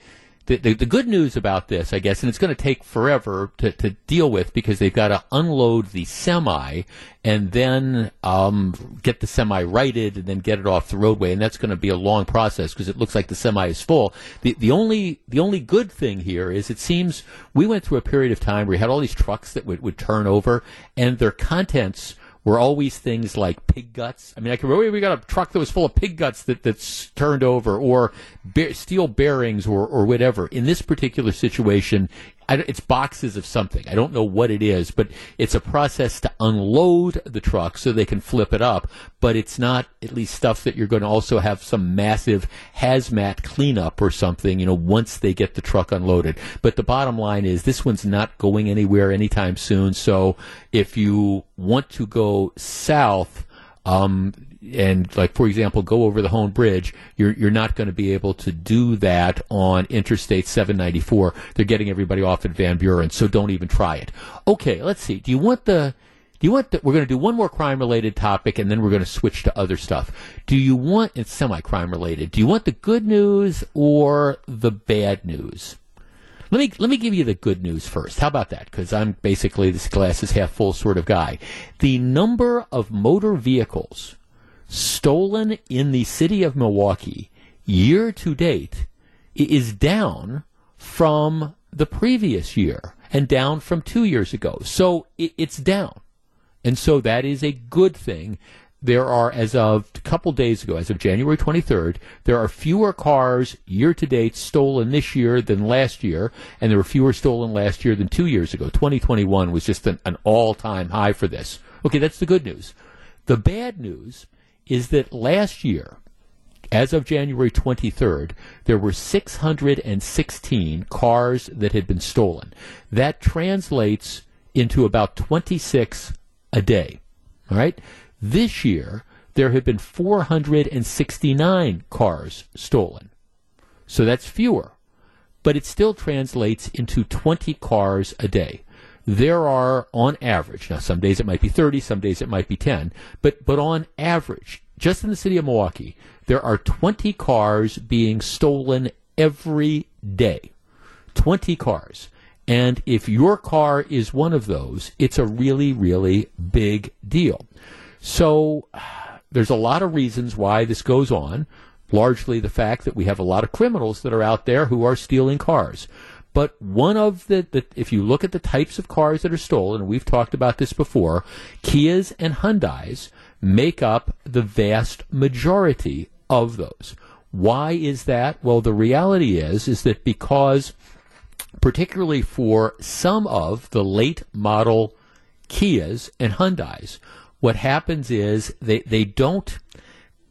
the, the, good news about this, I guess, and it's going to take forever to, to deal with because they've got to unload the semi and then um, get the semi righted and then get it off the roadway, and that's going to be a long process because it looks like the semi is full. The the only the only good thing here is it seems we went through a period of time where we had all these trucks that would, would turn over and their contents were always things like pig guts. I mean, I can remember we got a truck that was full of pig guts that, that's turned over, or be- steel bearings, or, or whatever. In this particular situation, it's boxes of something. I don't know what it is, but it's a process to unload the truck so they can flip it up. But it's not at least stuff that you're going to also have some massive hazmat cleanup or something, you know, once they get the truck unloaded. But the bottom line is this one's not going anywhere anytime soon. So if you want to go south, um, and like for example, go over the Hoan Bridge, you're you're not going to be able to do that on Interstate 794. They're getting everybody off at Van Buren, so don't even try it. Okay, let's see. Do you want the do you want the, we're going to do one more crime related topic and then we're going to switch to other stuff. Do you want it's semi crime related? Do you want the good news or the bad news? Let me let me give you the good news first. How about that? Because I'm basically this glass is half full sort of guy. The number of motor vehicles stolen in the city of Milwaukee year to date is down from the previous year and down from two years ago. So it, it's down. And so that is a good thing. There are, as of a couple days ago, as of January 23rd, there are fewer cars year to date stolen this year than last year, and there were fewer stolen last year than two years ago. 2021 was just an, an all time high for this. Okay, that's the good news. The bad news is that last year, as of January 23rd, there were 616 cars that had been stolen. That translates into about 26 a day. All right? This year, there have been 469 cars stolen. So that's fewer. But it still translates into 20 cars a day. There are, on average, now some days it might be 30, some days it might be 10, but, but on average, just in the city of Milwaukee, there are 20 cars being stolen every day. 20 cars. And if your car is one of those, it's a really, really big deal. So there's a lot of reasons why this goes on. Largely the fact that we have a lot of criminals that are out there who are stealing cars. But one of the, the, if you look at the types of cars that are stolen, and we've talked about this before, Kias and Hyundais make up the vast majority of those. Why is that? Well, the reality is, is that because particularly for some of the late model Kias and Hyundais, what happens is they, they don't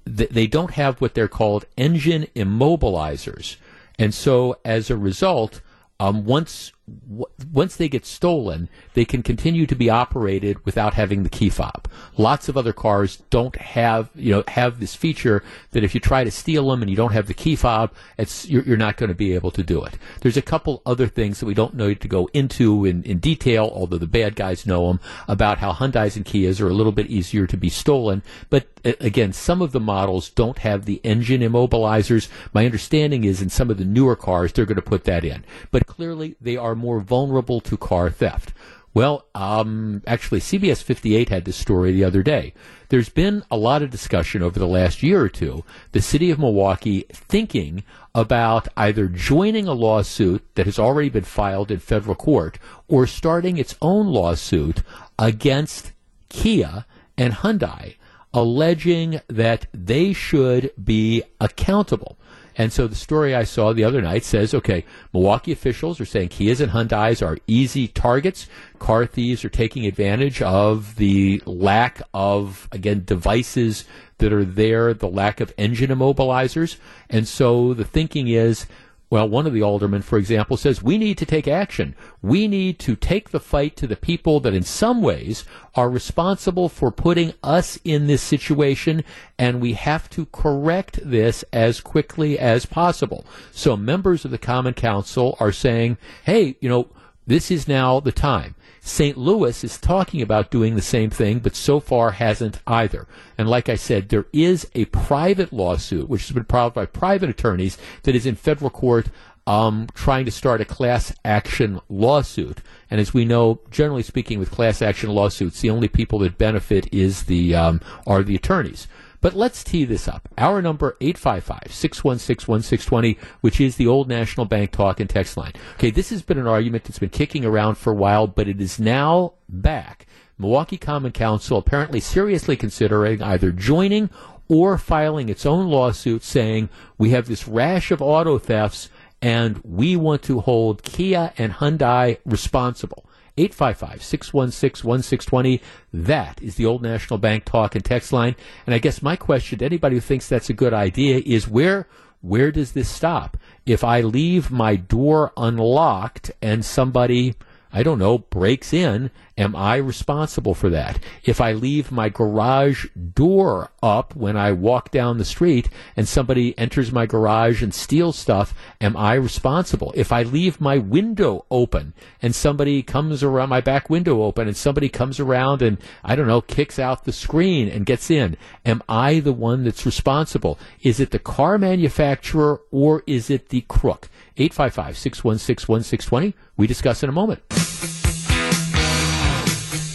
they don't have what they're called engine immobilizers. And so as a result, um, once w- once they get stolen, they can continue to be operated without having the key fob. Lots of other cars don't have you know have this feature that if you try to steal them and you don't have the key fob, it's you're, you're not going to be able to do it. There's a couple other things that we don't need to go into in, in detail, although the bad guys know them about how Hyundai's and Kias are a little bit easier to be stolen. But uh, again, some of the models don't have the engine immobilizers. My understanding is in some of the newer cars they're going to put that in, but clearly they are more vulnerable to car theft. Well, um, actually, CBS 58 had this story the other day. There's been a lot of discussion over the last year or two. The city of Milwaukee thinking about either joining a lawsuit that has already been filed in federal court or starting its own lawsuit against Kia and Hyundai, alleging that they should be accountable and so the story I saw the other night says, okay, Milwaukee officials are saying Kias and Hyundais are easy targets. Car thieves are taking advantage of the lack of, again, devices that are there, the lack of engine immobilizers. And so the thinking is, well, one of the aldermen, for example, says we need to take action. We need to take the fight to the people that in some ways are responsible for putting us in this situation, and we have to correct this as quickly as possible. So members of the Common Council are saying, hey, you know, this is now the time. St. Louis is talking about doing the same thing, but so far hasn't either. And like I said, there is a private lawsuit, which has been filed by private attorneys, that is in federal court um, trying to start a class action lawsuit. And as we know, generally speaking, with class action lawsuits, the only people that benefit is the um, are the attorneys. But let's tee this up. Our number 855-616-1620, which is the old National Bank talk and text line. Okay, this has been an argument that's been kicking around for a while, but it is now back. Milwaukee Common Council apparently seriously considering either joining or filing its own lawsuit saying we have this rash of auto thefts and we want to hold Kia and Hyundai responsible. 855 616 1620. That is the old National Bank talk and text line. And I guess my question to anybody who thinks that's a good idea is where where does this stop? If I leave my door unlocked and somebody I don't know, breaks in, am I responsible for that? If I leave my garage door up when I walk down the street and somebody enters my garage and steals stuff, am I responsible? If I leave my window open and somebody comes around, my back window open and somebody comes around and, I don't know, kicks out the screen and gets in, am I the one that's responsible? Is it the car manufacturer or is it the crook? 855 616 1620. We discuss in a moment.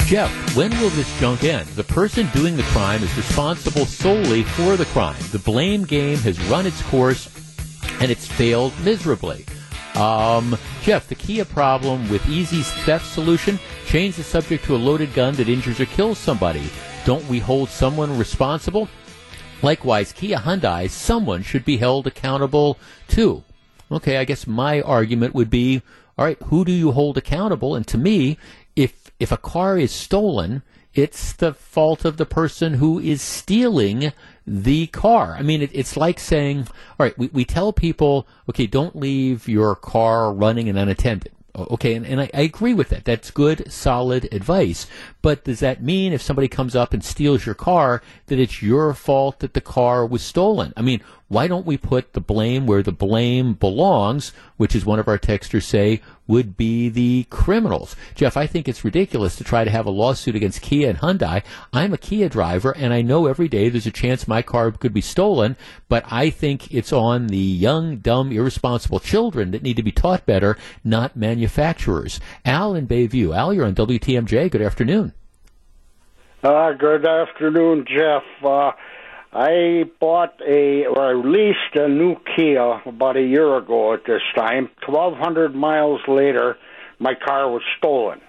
Jeff, when will this junk end? The person doing the crime is responsible solely for the crime. The blame game has run its course and it's failed miserably. Um, Jeff, the Kia problem with Easy's theft solution Change the subject to a loaded gun that injures or kills somebody. Don't we hold someone responsible? Likewise, Kia Hyundai, someone should be held accountable too. Okay, I guess my argument would be, all right, who do you hold accountable? And to me, if if a car is stolen, it's the fault of the person who is stealing the car. I mean, it, it's like saying, all right, we, we tell people, okay, don't leave your car running and unattended. Okay, and, and I, I, agree with that. That's good, solid advice. But does that mean if somebody comes up and steals your car that it's your fault that the car was stolen? I mean, why don't we put the blame where the blame belongs, which is one of our texters say would be the criminals. Jeff, I think it's ridiculous to try to have a lawsuit against Kia and Hyundai. I'm a Kia driver and I know every day there's a chance my car could be stolen, but I think it's on the young, dumb, irresponsible children that need to be taught better, not manufacturers. Al in Bayview. Al, you're on WTMJ. Good afternoon. Uh, good afternoon, Jeff. Uh, I bought a or I leased a new Kia about a year ago at this time. Twelve hundred miles later, my car was stolen.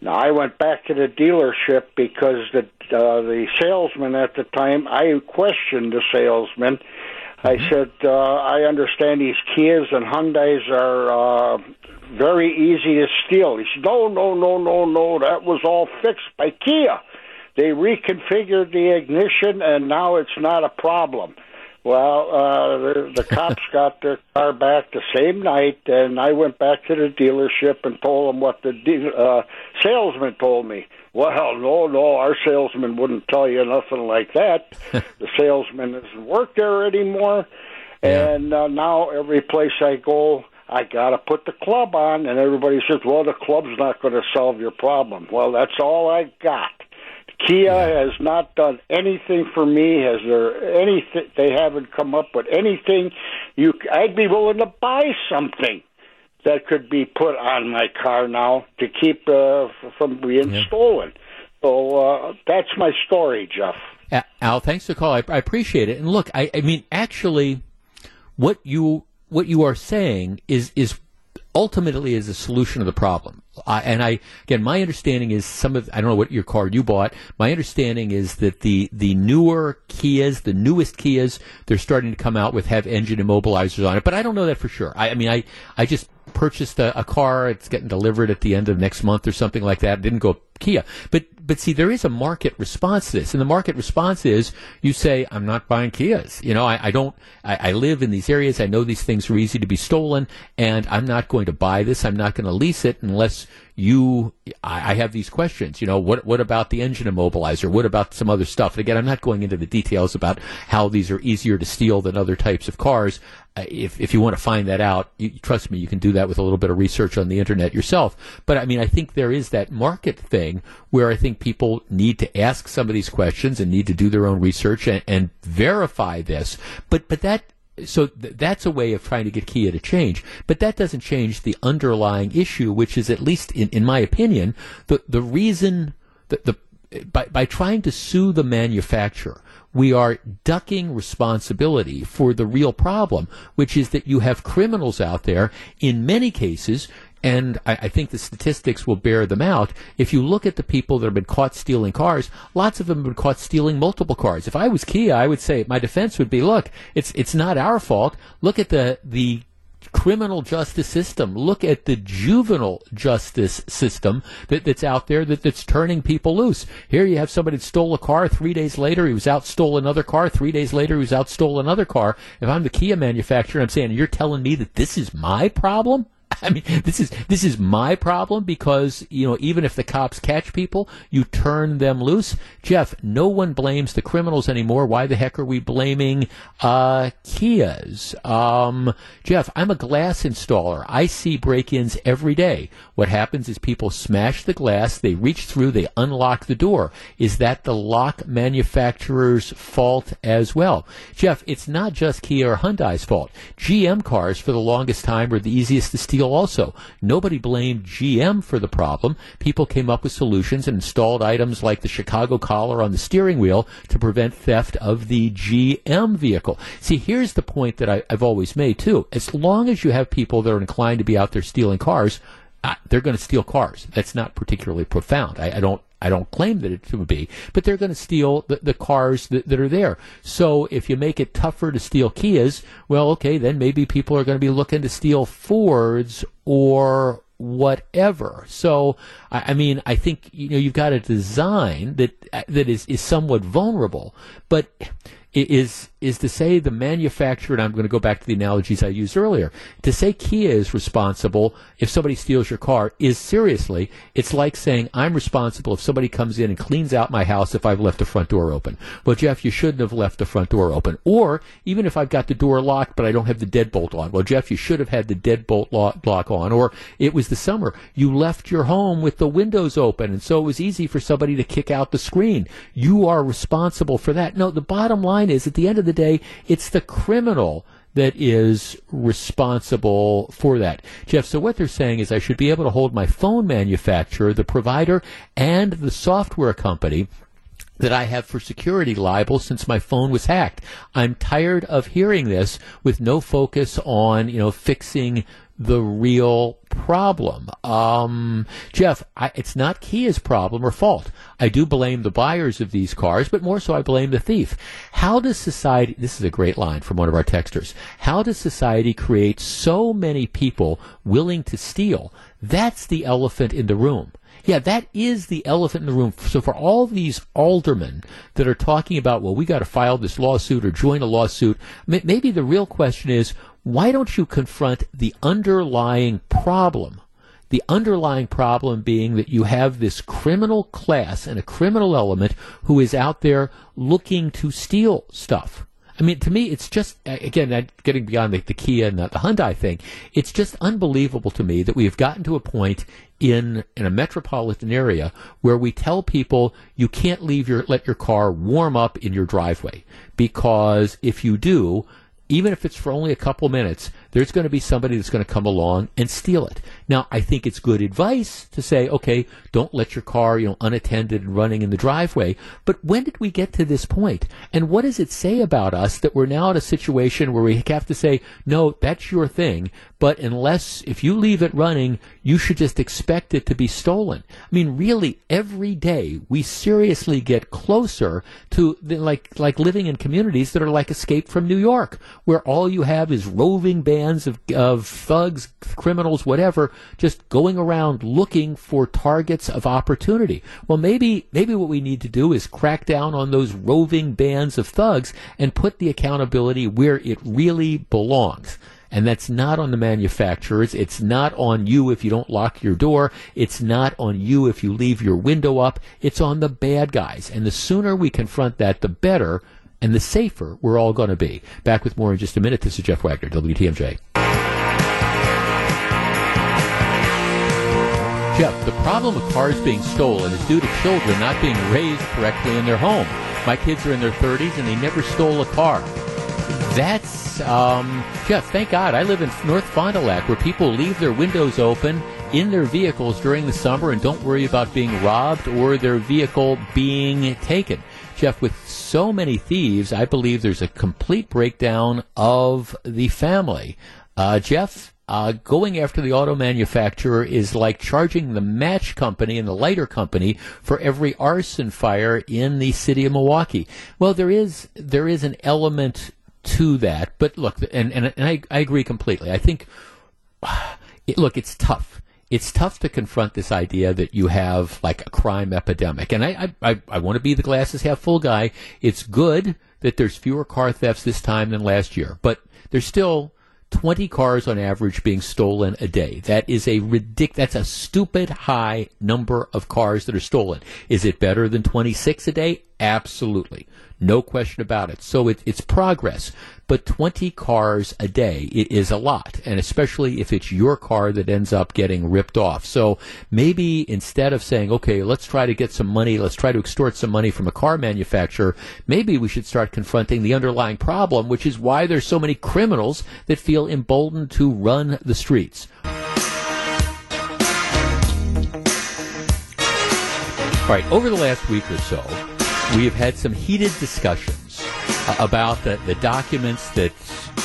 Now I went back to the dealership because the uh, the salesman at the time I questioned the salesman. I mm-hmm. said, uh, I understand these Kias and Hyundai's are uh, very easy to steal. He said, No, no, no, no, no. That was all fixed by Kia. They reconfigured the ignition, and now it's not a problem. Well, uh, the, the *laughs* cops got their car back the same night, and I went back to the dealership and told them what the de- uh, salesman told me. Well, no, no, our salesman wouldn't tell you nothing like that. *laughs* the salesman doesn't work there anymore, yeah. and uh, now every place I go, I got to put the club on, and everybody says, "Well, the club's not going to solve your problem." Well, that's all I got. Kia yeah. has not done anything for me. Has there anything? They haven't come up with anything. You, I'd be willing to buy something that could be put on my car now to keep uh, from being yeah. stolen. So uh, that's my story, Jeff. Al, thanks for the call. I, I appreciate it. And look, I, I mean, actually, what you what you are saying is is ultimately is a solution of the problem. And I again, my understanding is some of I don't know what your car you bought. My understanding is that the the newer Kias, the newest Kias, they're starting to come out with have engine immobilizers on it. But I don't know that for sure. I, I mean, I I just purchased a, a, car. It's getting delivered at the end of next month or something like that. It didn't go Kia, but but see, there is a market response to this, and the market response is you say, "I'm not buying Kias." You know, I, I don't. I, I, live in these areas. I know these things are easy to be stolen, and I'm not going to buy this. I'm not going to lease it unless you. I, I, have these questions. You know, what what about the engine immobilizer? What about some other stuff? And again, I'm not going into the details about how these are easier to steal than other types of cars. Uh, if if you want to find that out, you, trust me, you can do that with a little bit of research on the internet yourself. But I mean, I think there is that market thing where I think people need to ask some of these questions and need to do their own research and, and verify this. But but that so th- that's a way of trying to get Kia to change. But that doesn't change the underlying issue, which is at least in, in my opinion, the the reason the, the by, by trying to sue the manufacturer, we are ducking responsibility for the real problem, which is that you have criminals out there, in many cases, and I, I, think the statistics will bear them out. If you look at the people that have been caught stealing cars, lots of them have been caught stealing multiple cars. If I was Kia, I would say my defense would be, look, it's it's not our fault. Look at the the criminal justice system. Look at the juvenile justice system that, that's out there that, that's turning people loose. Here you have somebody that stole a car. Three days later, he was out, stole another car. Three days later, he was out, stole another car. If I'm the Kia manufacturer, I'm saying, you're telling me that this is my problem? *laughs* I mean, this is this is my problem because you know even if the cops catch people, you turn them loose. Jeff, no one blames the criminals anymore. Why the heck are we blaming uh, Kias? Um, Jeff, I'm a glass installer. I see break-ins every day. What happens is people smash the glass, they reach through, they unlock the door. Is that the lock manufacturer's fault as well? Jeff, it's not just Kia or Hyundai's fault. GM cars for the longest time were the easiest to steal also. Nobody blamed GM for the problem. People came up with solutions and installed items like the Chicago collar on the steering wheel to prevent theft of the GM vehicle. See, here's the point that I, I've always made too. As long as you have people that are inclined to be out there stealing cars, they're going to steal cars. That's not particularly profound. I, I don't I don't claim that it would be, but they're going to steal the, the cars that, that, are there. So if you make it tougher to steal Kias, well, okay, then maybe people are going to be looking to steal Fords or whatever. So, I, I mean, I think you know you've got a design that that is is somewhat vulnerable, but is is to say the manufacturer, and I'm going to go back to the analogies I used earlier, to say Kia is responsible if somebody steals your car is seriously, it's like saying I'm responsible if somebody comes in and cleans out my house if I've left the front door open. Well, Jeff, you shouldn't have left the front door open. Or even if I've got the door locked but I don't have the deadbolt on. Well, Jeff, you should have had the deadbolt lock, lock on. Or it was the summer. You left your home with the windows open and so it was easy for somebody to kick out the screen. You are responsible for that. No, the bottom line is at the end of the day, it's the criminal that is responsible for that. Jeff, so what they're saying is I should be able to hold my phone manufacturer, the provider, and the software company that I have for security liable since my phone was hacked. I'm tired of hearing this with no focus on, you know, fixing the real problem. Um, Jeff, I, it's not Kia's problem or fault. I do blame the buyers of these cars, but more so I blame the thief. How does society, this is a great line from one of our texters, how does society create so many people willing to steal? That's the elephant in the room. Yeah, that is the elephant in the room. So for all these aldermen that are talking about, well, we got to file this lawsuit or join a lawsuit, maybe the real question is, why don't you confront the underlying problem? The underlying problem being that you have this criminal class and a criminal element who is out there looking to steal stuff. I mean, to me, it's just again getting beyond the, the Kia and the, the Hyundai thing. It's just unbelievable to me that we have gotten to a point in in a metropolitan area where we tell people you can't leave your let your car warm up in your driveway because if you do, even if it's for only a couple minutes, there's going to be somebody that's going to come along and steal it. Now, I think it's good advice to say, okay, don't let your car, you know, unattended and running in the driveway. But when did we get to this point? And what does it say about us that we're now in a situation where we have to say, no, that's your thing, but unless, if you leave it running, you should just expect it to be stolen. I mean, really, every day we seriously get closer to the, like, like living in communities that are like Escape from New York, where all you have is roving bands bands of, of thugs, criminals, whatever, just going around looking for targets of opportunity. Well, maybe, maybe what we need to do is crack down on those roving bands of thugs and put the accountability where it really belongs. And that's not on the manufacturers. It's not on you if you don't lock your door. It's not on you if you leave your window up. It's on the bad guys. And the sooner we confront that, the better and the safer we're all going to be. Back with more in just a minute. This is Jeff Wagner, WTMJ. Jeff, the problem of cars being stolen is due to children not being raised correctly in their home. My kids are in their 30s and they never stole a car. That's, um, Jeff, thank God I live in North Fond du Lac where people leave their windows open in their vehicles during the summer and don't worry about being robbed or their vehicle being taken. Jeff, with so many thieves, I believe there's a complete breakdown of the family. Uh, Jeff, uh, going after the auto manufacturer is like charging the match company and the lighter company for every arson fire in the city of Milwaukee. Well, there is there is an element to that, but look, and and, and I, I agree completely. I think, *sighs* look, it's tough it's tough to confront this idea that you have like a crime epidemic. And I, I, I, want to be the glasses half full guy. It's good that there's fewer car thefts this time than last year, but there's still 20 cars on average being stolen a day. That is a ridic- that's a stupid high number of cars that are stolen. Is it better than 26 a day? Absolutely. No question about it. So it, it's progress. But 20 cars a day is a lot. And especially if it's your car that ends up getting ripped off. So maybe instead of saying, okay, let's try to get some money, let's try to extort some money from a car manufacturer, maybe we should start confronting the underlying problem, which is why there's so many criminals that feel emboldened to run the streets. All right, over the last week or so, we have had some heated discussions uh, about the, the documents that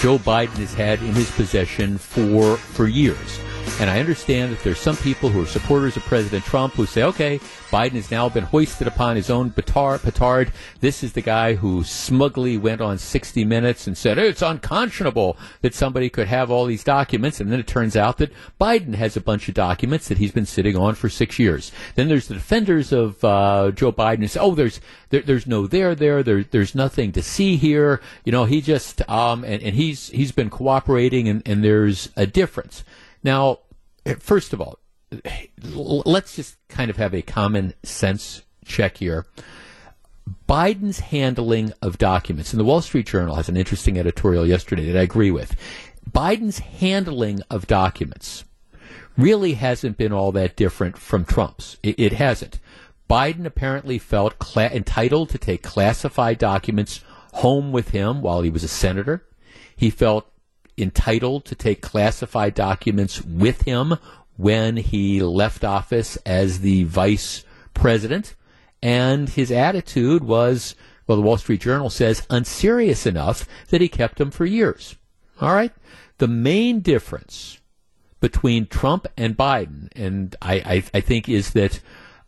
Joe Biden has had in his possession for for years. And I understand that there's some people who are supporters of President Trump who say, okay, Biden has now been hoisted upon his own petard. This is the guy who smugly went on 60 Minutes and said, it's unconscionable that somebody could have all these documents. And then it turns out that Biden has a bunch of documents that he's been sitting on for six years. Then there's the defenders of uh, Joe Biden who say, oh, there's, there, there's no there there. there. There's nothing to see here. You know, he just, um, and, and he's, he's been cooperating and, and there's a difference. Now, eh, first of all, let's just kind of have a common sense check here. Biden's handling of documents, and the Wall Street Journal has an interesting editorial yesterday that I agree with. Biden's handling of documents really hasn't been all that different from Trump's. It, it hasn't. Biden apparently felt cla- entitled to take classified documents home with him while he was a senator. He felt entitled to take classified documents with him when he left office as the vice president. And his attitude was, well, the Wall Street Journal says, unserious enough that he kept them for years. All right? The main difference between Trump and Biden, and I, I, I think, is that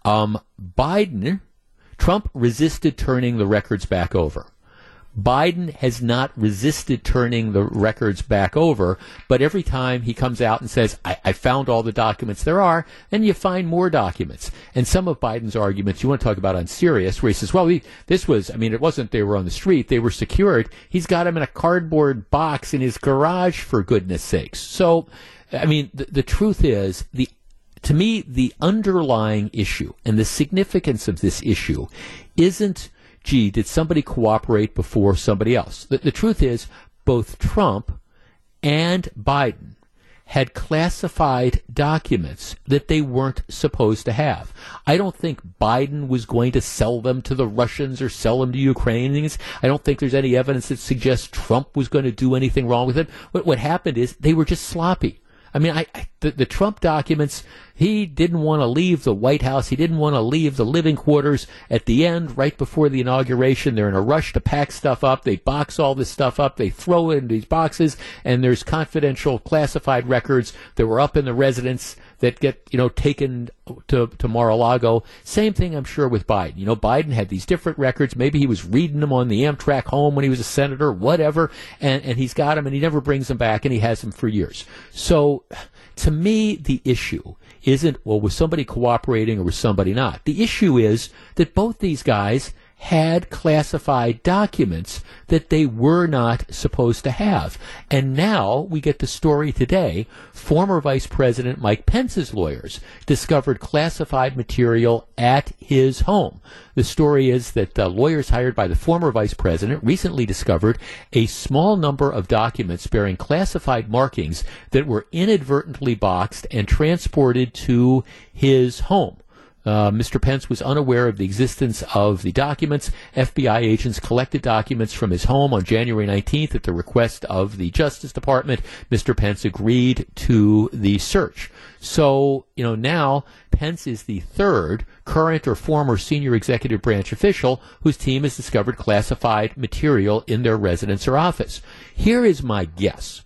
um, Biden, Trump resisted turning the records back over. Biden has not resisted turning the records back over, but every time he comes out and says, I, I, found all the documents there are, then you find more documents. And some of Biden's arguments, you want to talk about unserious, where he says, well, this was, I mean, it wasn't they were on the street, they were secured. He's got them in a cardboard box in his garage, for goodness sakes. So, I mean, the, the truth is, the to me, the underlying issue and the significance of this issue isn't gee, did somebody cooperate before somebody else? The, the truth is, both Trump and Biden had classified documents that they weren't supposed to have. I don't think Biden was going to sell them to the Russians or sell them to Ukrainians. I don't think there's any evidence that suggests Trump was going to do anything wrong with it. What, what happened is they were just sloppy. I mean, I, I the, the Trump documents, he didn't want to leave the White House. He didn't want to leave the living quarters at the end, right before the inauguration. They're in a rush to pack stuff up. They box all this stuff up. They throw it in these boxes, and there's confidential classified records that were up in the residence that get, you know, taken to, to Mar-a-Lago. Same thing, I'm sure, with Biden. You know, Biden had these different records. Maybe he was reading them on the Amtrak home when he was a senator, whatever, and, and he's got them and he never brings them back and he has them for years. So, to me, the issue isn't, well, was somebody cooperating or was somebody not? The issue is that both these guys had classified documents that they were not supposed to have. And now we get the story today. Former Vice President Mike Pence's lawyers discovered classified material at his home. The story is that uh, lawyers hired by the former vice president recently discovered a small number of documents bearing classified markings that were inadvertently boxed and transported to his home. Uh, Mr. Pence was unaware of the existence of the documents. FBI agents collected documents from his home on January 19th at the request of the Justice Department. Mr. Pence agreed to the search. So, you know, now Pence is the third current or former senior executive branch official whose team has discovered classified material in their residence or office. Here is my guess.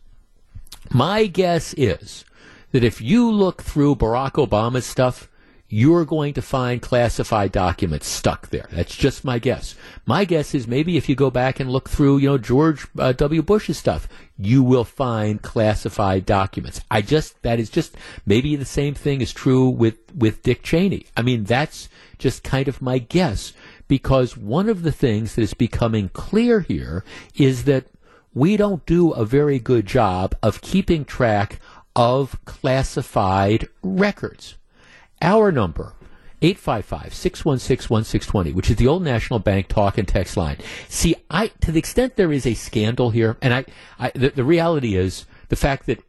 My guess is that if you look through Barack Obama's stuff, you're going to find classified documents stuck there. That's just my guess. My guess is maybe if you go back and look through, you know, George uh, W. Bush's stuff, you will find classified documents. I just, that is just, maybe the same thing is true with, with Dick Cheney. I mean, that's just kind of my guess because one of the things that is becoming clear here is that we don't do a very good job of keeping track of classified records. Our number, 855-616-1620, which is the old National Bank talk and text line. See, I, to the extent there is a scandal here, and I, I the, the reality is the fact that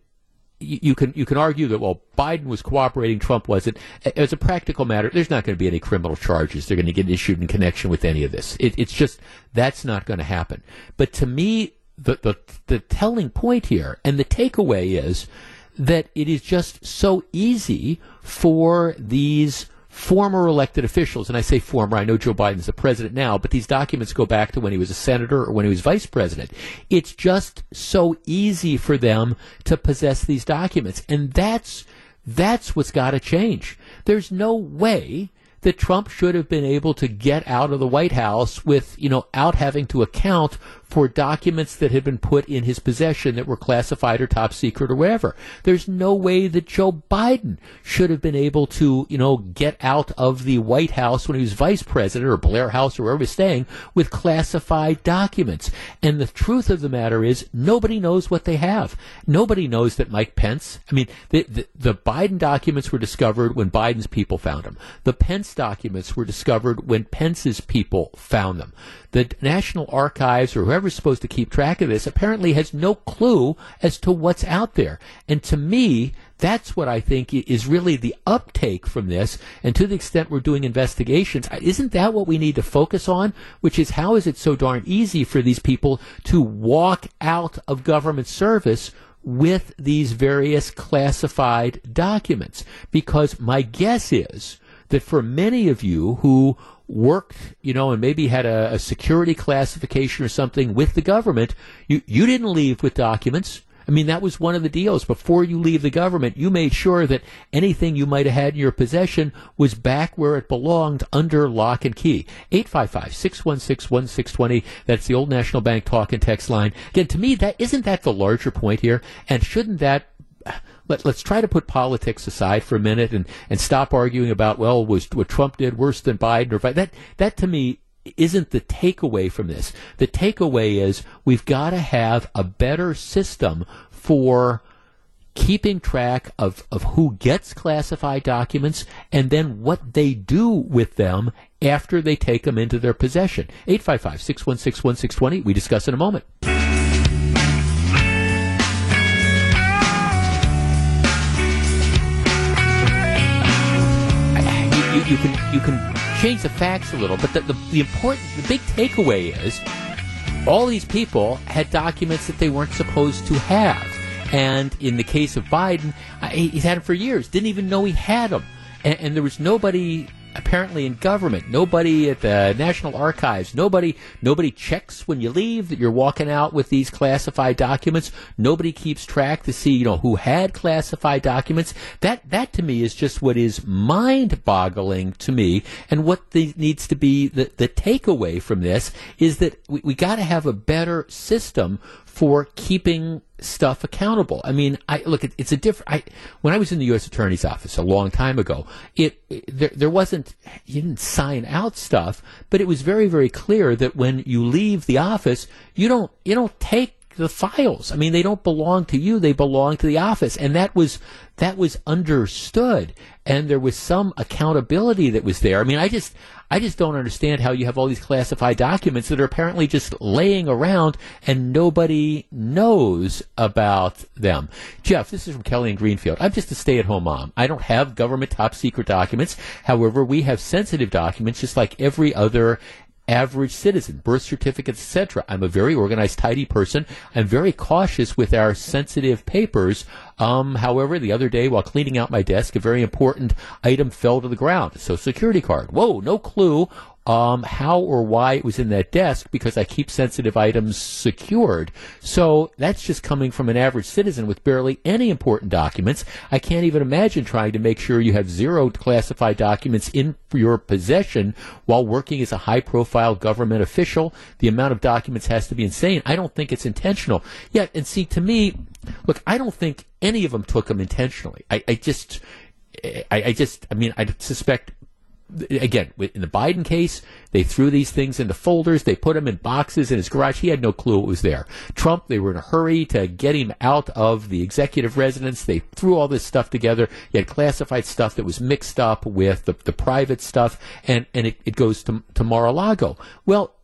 you can you can argue that well Biden was cooperating, Trump wasn't. As a practical matter, there's not going to be any criminal charges. They're going to get issued in connection with any of this. It, it's just that's not going to happen. But to me, the, the the telling point here and the takeaway is that it is just so easy for these former elected officials, and I say former, I know Joe Biden's the president now, but these documents go back to when he was a senator or when he was vice president. It's just so easy for them to possess these documents. And that's, that's what's got to change. There's no way that Trump should have been able to get out of the White House with, you know, out having to account for documents that had been put in his possession that were classified or top secret or whatever. There's no way that Joe Biden should have been able to, you know, get out of the White House when he was vice president or Blair House or wherever he was staying with classified documents. And the truth of the matter is nobody knows what they have. Nobody knows that Mike Pence, I mean, the, the, the Biden documents were discovered when Biden's people found them. The Pence documents were discovered when Pence's people found them the National Archives or whoever's supposed to keep track of this apparently has no clue as to what's out there. And to me, that's what I think is really the uptake from this. And to the extent we're doing investigations, isn't that what we need to focus on? Which is how is it so darn easy for these people to walk out of government service with these various classified documents? Because my guess is that for many of you who worked, you know, and maybe had a, a, security classification or something with the government, you, you didn't leave with documents. I mean, that was one of the deals. Before you leave the government, you made sure that anything you might have had in your possession was back where it belonged under lock and key. 855-616-1620. That's the old National Bank talk and text line. Again, to me, that isn't that the larger point here? And shouldn't that let, us try to put politics aside for a minute and, and stop arguing about, well, was what Trump did worse than Biden or that, that to me isn't the takeaway from this. The takeaway is we've got to have a better system for keeping track of, of who gets classified documents and then what they do with them after they take them into their possession. 855 616 1620. We discuss in a moment. You, can you can change the facts a little, but the, the, the important the big takeaway is all these people had documents that they weren't supposed to have. And in the case of Biden, he's had them for years, didn't even know he had them. And, and there was nobody apparently in government. Nobody at the National Archives. Nobody nobody checks when you leave that you're walking out with these classified documents. Nobody keeps track to see you know who had classified documents. That that to me is just what is mind-boggling to me, and what the, needs to be the the takeaway from this is that we, we got to have a better system for keeping stuff accountable. I mean, I look, it, it's a different. I, when I was in the U.S. Attorney's Office a long time ago, it, it there, there wasn't you didn't sign out stuff, but it was very very clear that when you leave the office, you don't you don't take the files. I mean, they don't belong to you; they belong to the office, and that was that was understood, and there was some accountability that was there. I mean, I just I just don't understand how you have all these classified documents that are apparently just laying around and nobody knows about them. Jeff, this is from Kelly in Greenfield. I'm just a stay at home mom. I don't have government top secret documents. However, we have sensitive documents just like every other average citizen, birth certificates, etc. I'm a very organized, tidy person. I'm very cautious with our sensitive papers. Um, however, the other day while cleaning out my desk, a very important item fell to the ground. So security card. Whoa, no clue um, how or why it was in that desk because I keep sensitive items secured. So that's just coming from an average citizen with barely any important documents. I can't even imagine trying to make sure you have zero classified documents in your possession while working as a high profile government official. The amount of documents has to be insane. I don't think it's intentional. Yet, and see, to me, look, I don't think any of them took them intentionally. I, I just, I, I, just, I mean, I suspect again, in the Biden case, they threw these things into folders. They put them in boxes in his garage. He had no clue it was there. Trump, they were in a hurry to get him out of the executive residence. They threw all this stuff together. He had classified stuff that was mixed up with the, the private stuff, and, and it, it goes to, to Mar-a-Lago. Well,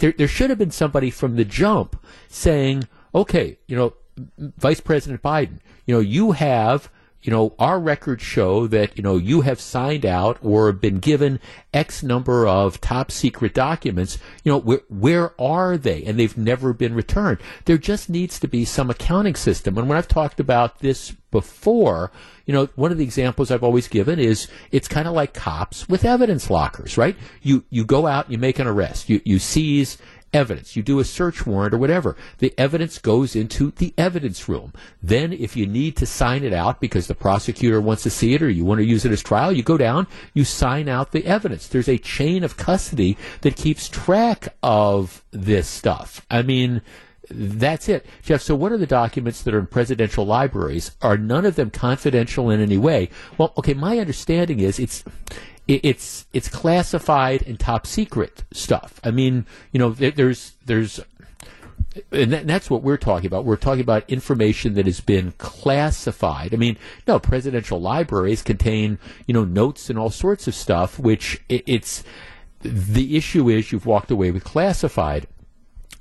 there, there should have been somebody from the jump saying, okay, you know, Vice President Biden, you know, you have you know, our records show that, you know, you have signed out or been given X number of top secret documents. You know, where, where are they? And they've never been returned. There just needs to be some accounting system. And when I've talked about this before, you know, one of the examples I've always given is it's kind of like cops with evidence lockers, right? You, you go out, you make an arrest, you, you seize evidence. You do a search warrant or whatever. The evidence goes into the evidence room. Then, if you need to sign it out because the prosecutor wants to see it or you want to use it as trial, you go down, you sign out the evidence. There's a chain of custody that keeps track of this stuff. I mean, that's it. Jeff, so what are the documents that are in presidential libraries? Are none of them confidential in any way? Well, okay, my understanding is it's it's it's classified and top secret stuff. I mean, you know, there's there's and that's what we're talking about. We're talking about information that has been classified. I mean, no, presidential libraries contain, you know, notes and all sorts of stuff, which it's, the issue is you've walked away with classified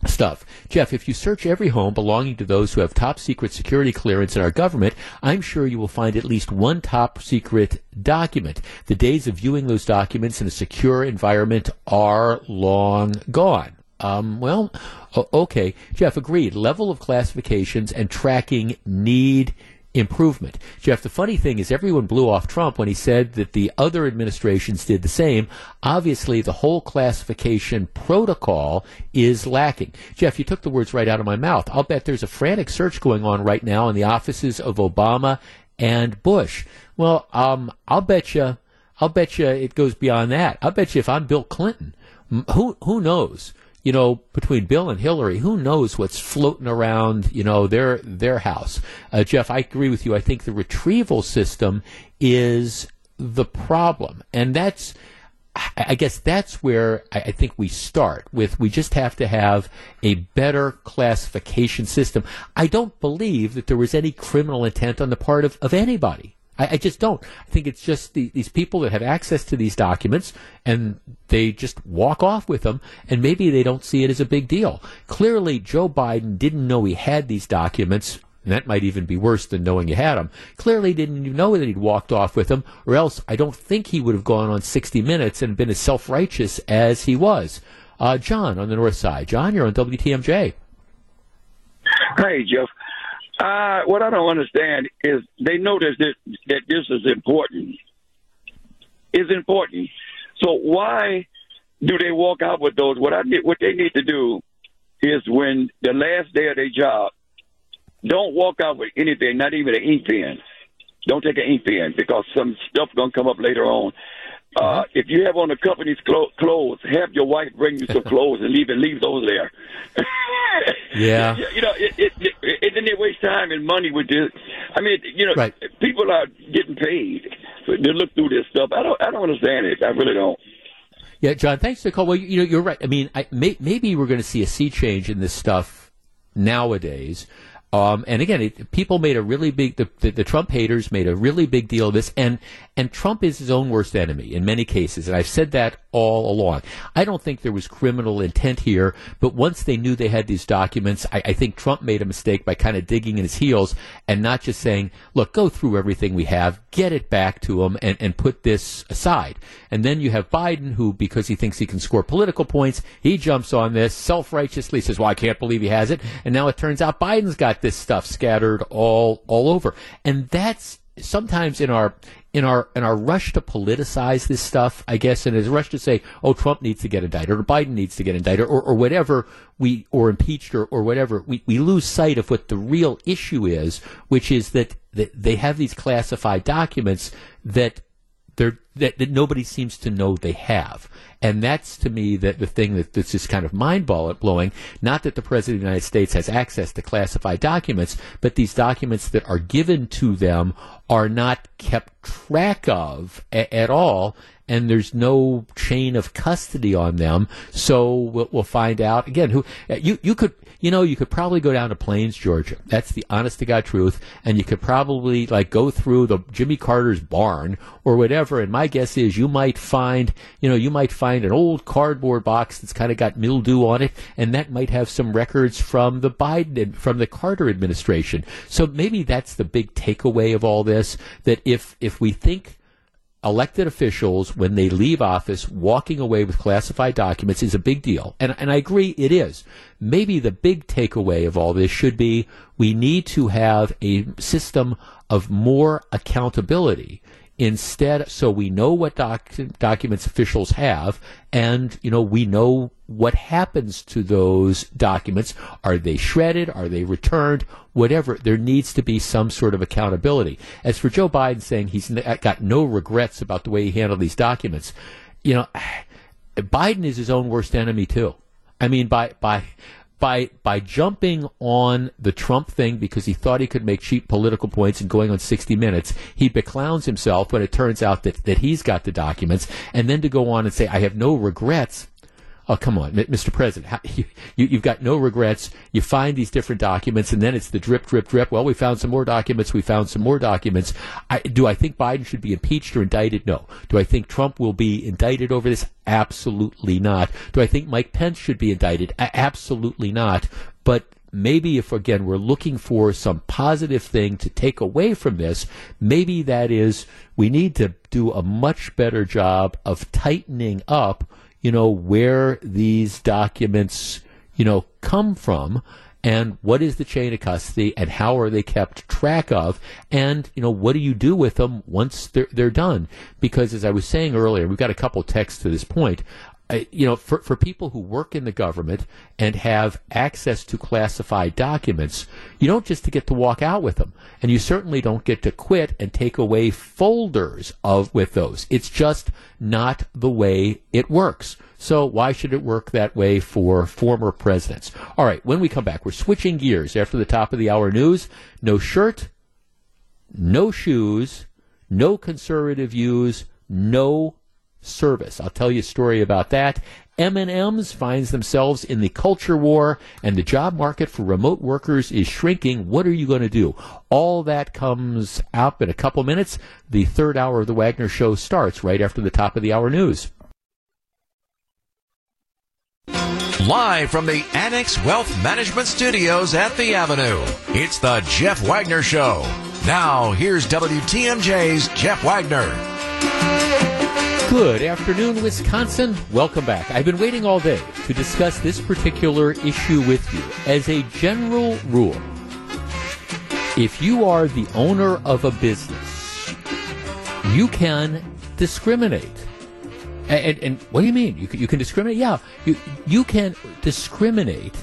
stuff. Jeff, if you search every home belonging to those who have top secret security clearance in our government, I'm sure you will find at least one top secret document. The days of viewing those documents in a secure environment are long gone. Um, well, okay. Jeff, agreed. Level of classifications and tracking need improvement. Jeff, the funny thing is everyone blew off Trump when he said that the other administrations did the same. Obviously, the whole classification protocol is lacking. Jeff, you took the words right out of my mouth. I'll bet there's a frantic search going on right now in the offices of Obama and Bush. Well, um, I'll bet you, I'll bet you it goes beyond that. I'll bet you if I'm Bill Clinton, who, who knows? You know, between Bill and Hillary, who knows what's floating around, you know, their their house. Uh, Jeff, I agree with you. I think the retrieval system is the problem, and that's. I guess that's where I think we start with. We just have to have a better classification system. I don't believe that there was any criminal intent on the part of, of anybody. I, I just don't. I think it's just the, these people that have access to these documents and they just walk off with them and maybe they don't see it as a big deal. Clearly, Joe Biden didn't know he had these documents and that might even be worse than knowing you had them. Clearly didn't even know that he'd walked off with them, or else I don't think he would have gone on 60 Minutes and been as self-righteous as he was. Uh, John on the north side. John, you're on WTMJ. Hey, Jeff. Uh, what I don't understand is they know that this, that this is important. Is important. So why do they walk out with those? What I need, what they need to do is when the last day of their job, don't walk out with anything, not even an ink pen. Don't take an ink pen because some stuff gonna come up later on. Uh, if you have on the company's clo- clothes, have your wife bring you some *laughs* clothes and leave and leave those there. *laughs* yeah. *laughs* You know, it, it, it, it, then they waste time and money with this. I mean, you know, right. people are getting paid to look through this stuff. I don't, I don't understand it. I really don't. Yeah, John, thanks for the call. Well, you know, you're right. I mean, I, may, maybe we're going to see a sea change in this stuff nowadays. Um, and again, it, people made a really big the, the, the, Trump haters made a really big deal of this, and and Trump is his own worst enemy in many cases, and I've said that all along. I don't think there was criminal intent here, but once they knew they had these documents, I, I think Trump made a mistake by kind of digging in his heels and not just saying, "Look, go through everything we have, get it back to him, and, and put this aside." And then you have Biden, who because he thinks he can score political points, he jumps on this self righteously, says, "Well, I can't believe he has it," and now it turns out Biden's got this stuff scattered all all over, and that's sometimes in our in our in our rush to politicize this stuff, I guess, and as rush to say, oh, Trump needs to get indicted or Biden needs to get indicted or, or whatever we or impeached or, or whatever, we, we lose sight of what the real issue is, which is that, that they have these classified documents that that, that nobody seems to know they have. And that's to me the thing that, that's just kind of mind blowing. Not that the President of the United States has access to classified documents, but these documents that are given to them are not kept track of a- at all. And there's no chain of custody on them. So we'll, we'll find out again. Who you you could you know you could probably go down to Plains, Georgia. That's the honest to God truth, and you could probably like go through the Jimmy Carter's barn or whatever. And my guess is you might find you know you might find an old cardboard box that's kind of got mildew on it, and that might have some records from the Biden from the Carter administration. So maybe that's the big takeaway of all this. That if if we think elected officials, when they leave office, walking away with classified documents is a big deal. And, and I agree it is. Maybe the big takeaway of all this should be we need to have a system of more accountability instead so we know what doc- documents officials have and you know we know what happens to those documents. Are they shredded? Are they returned? Whatever. There needs to be some sort of accountability. As for Joe Biden saying he's got no regrets about the way he handled these documents you know *sighs* Biden is his own worst enemy too. I mean by by by by jumping on the Trump thing because he thought he could make cheap political points and going on 60 minutes, he beclowns himself when it turns out that, that he's got the documents, and then to go on and say, I have no regrets Oh, come on, Mr. President. How, *laughs* you, you, have got no regrets. You find these different documents, and then it's the drip, drip, drip. Well, we found some more documents. We found some more documents. Do I think Biden should be impeached or indicted? No. Do I think Trump will be indicted over this? Absolutely not. Do I think Mike Pence should be indicted? Absolutely not. But maybe if again we're looking for some positive thing to take away from this, maybe that is we need to do a much better job of tightening up you know, where these documents, you know, come from and what is the chain of custody and how are they kept track of and you know what do you do with them once they're, they're done? Because as i was saying earlier we've got a couple texts to this point you know, for, for people who work in the government and have access to classified documents, you don't just get to walk out with them, and you certainly don't get to quit and take away folders of with those. It's just not the way it works. So why should it work that way for former presidents? All right, when we come back, we're switching gears after the top of the hour news. No shirt, no shoes, no conservative views, no service. I'll tell you a story about that. M&M's finds themselves in the culture war and the job market for remote workers is shrinking. What are you going to do? All that comes up in a couple minutes. The third hour of the Wagner show starts right after the top of the hour news. Live from the Annex Wealth Management Studios at the Avenue, it's the Jeff Wagner Show. Now, here's WTMJ's Jeff Wagner. Good afternoon, Wisconsin. Welcome back. I've been waiting all day to discuss this particular issue with you. As a general rule, if you are the owner of a business, you can discriminate. And, and, what do you mean? You can, you can discriminate? Yeah, you, you can discriminate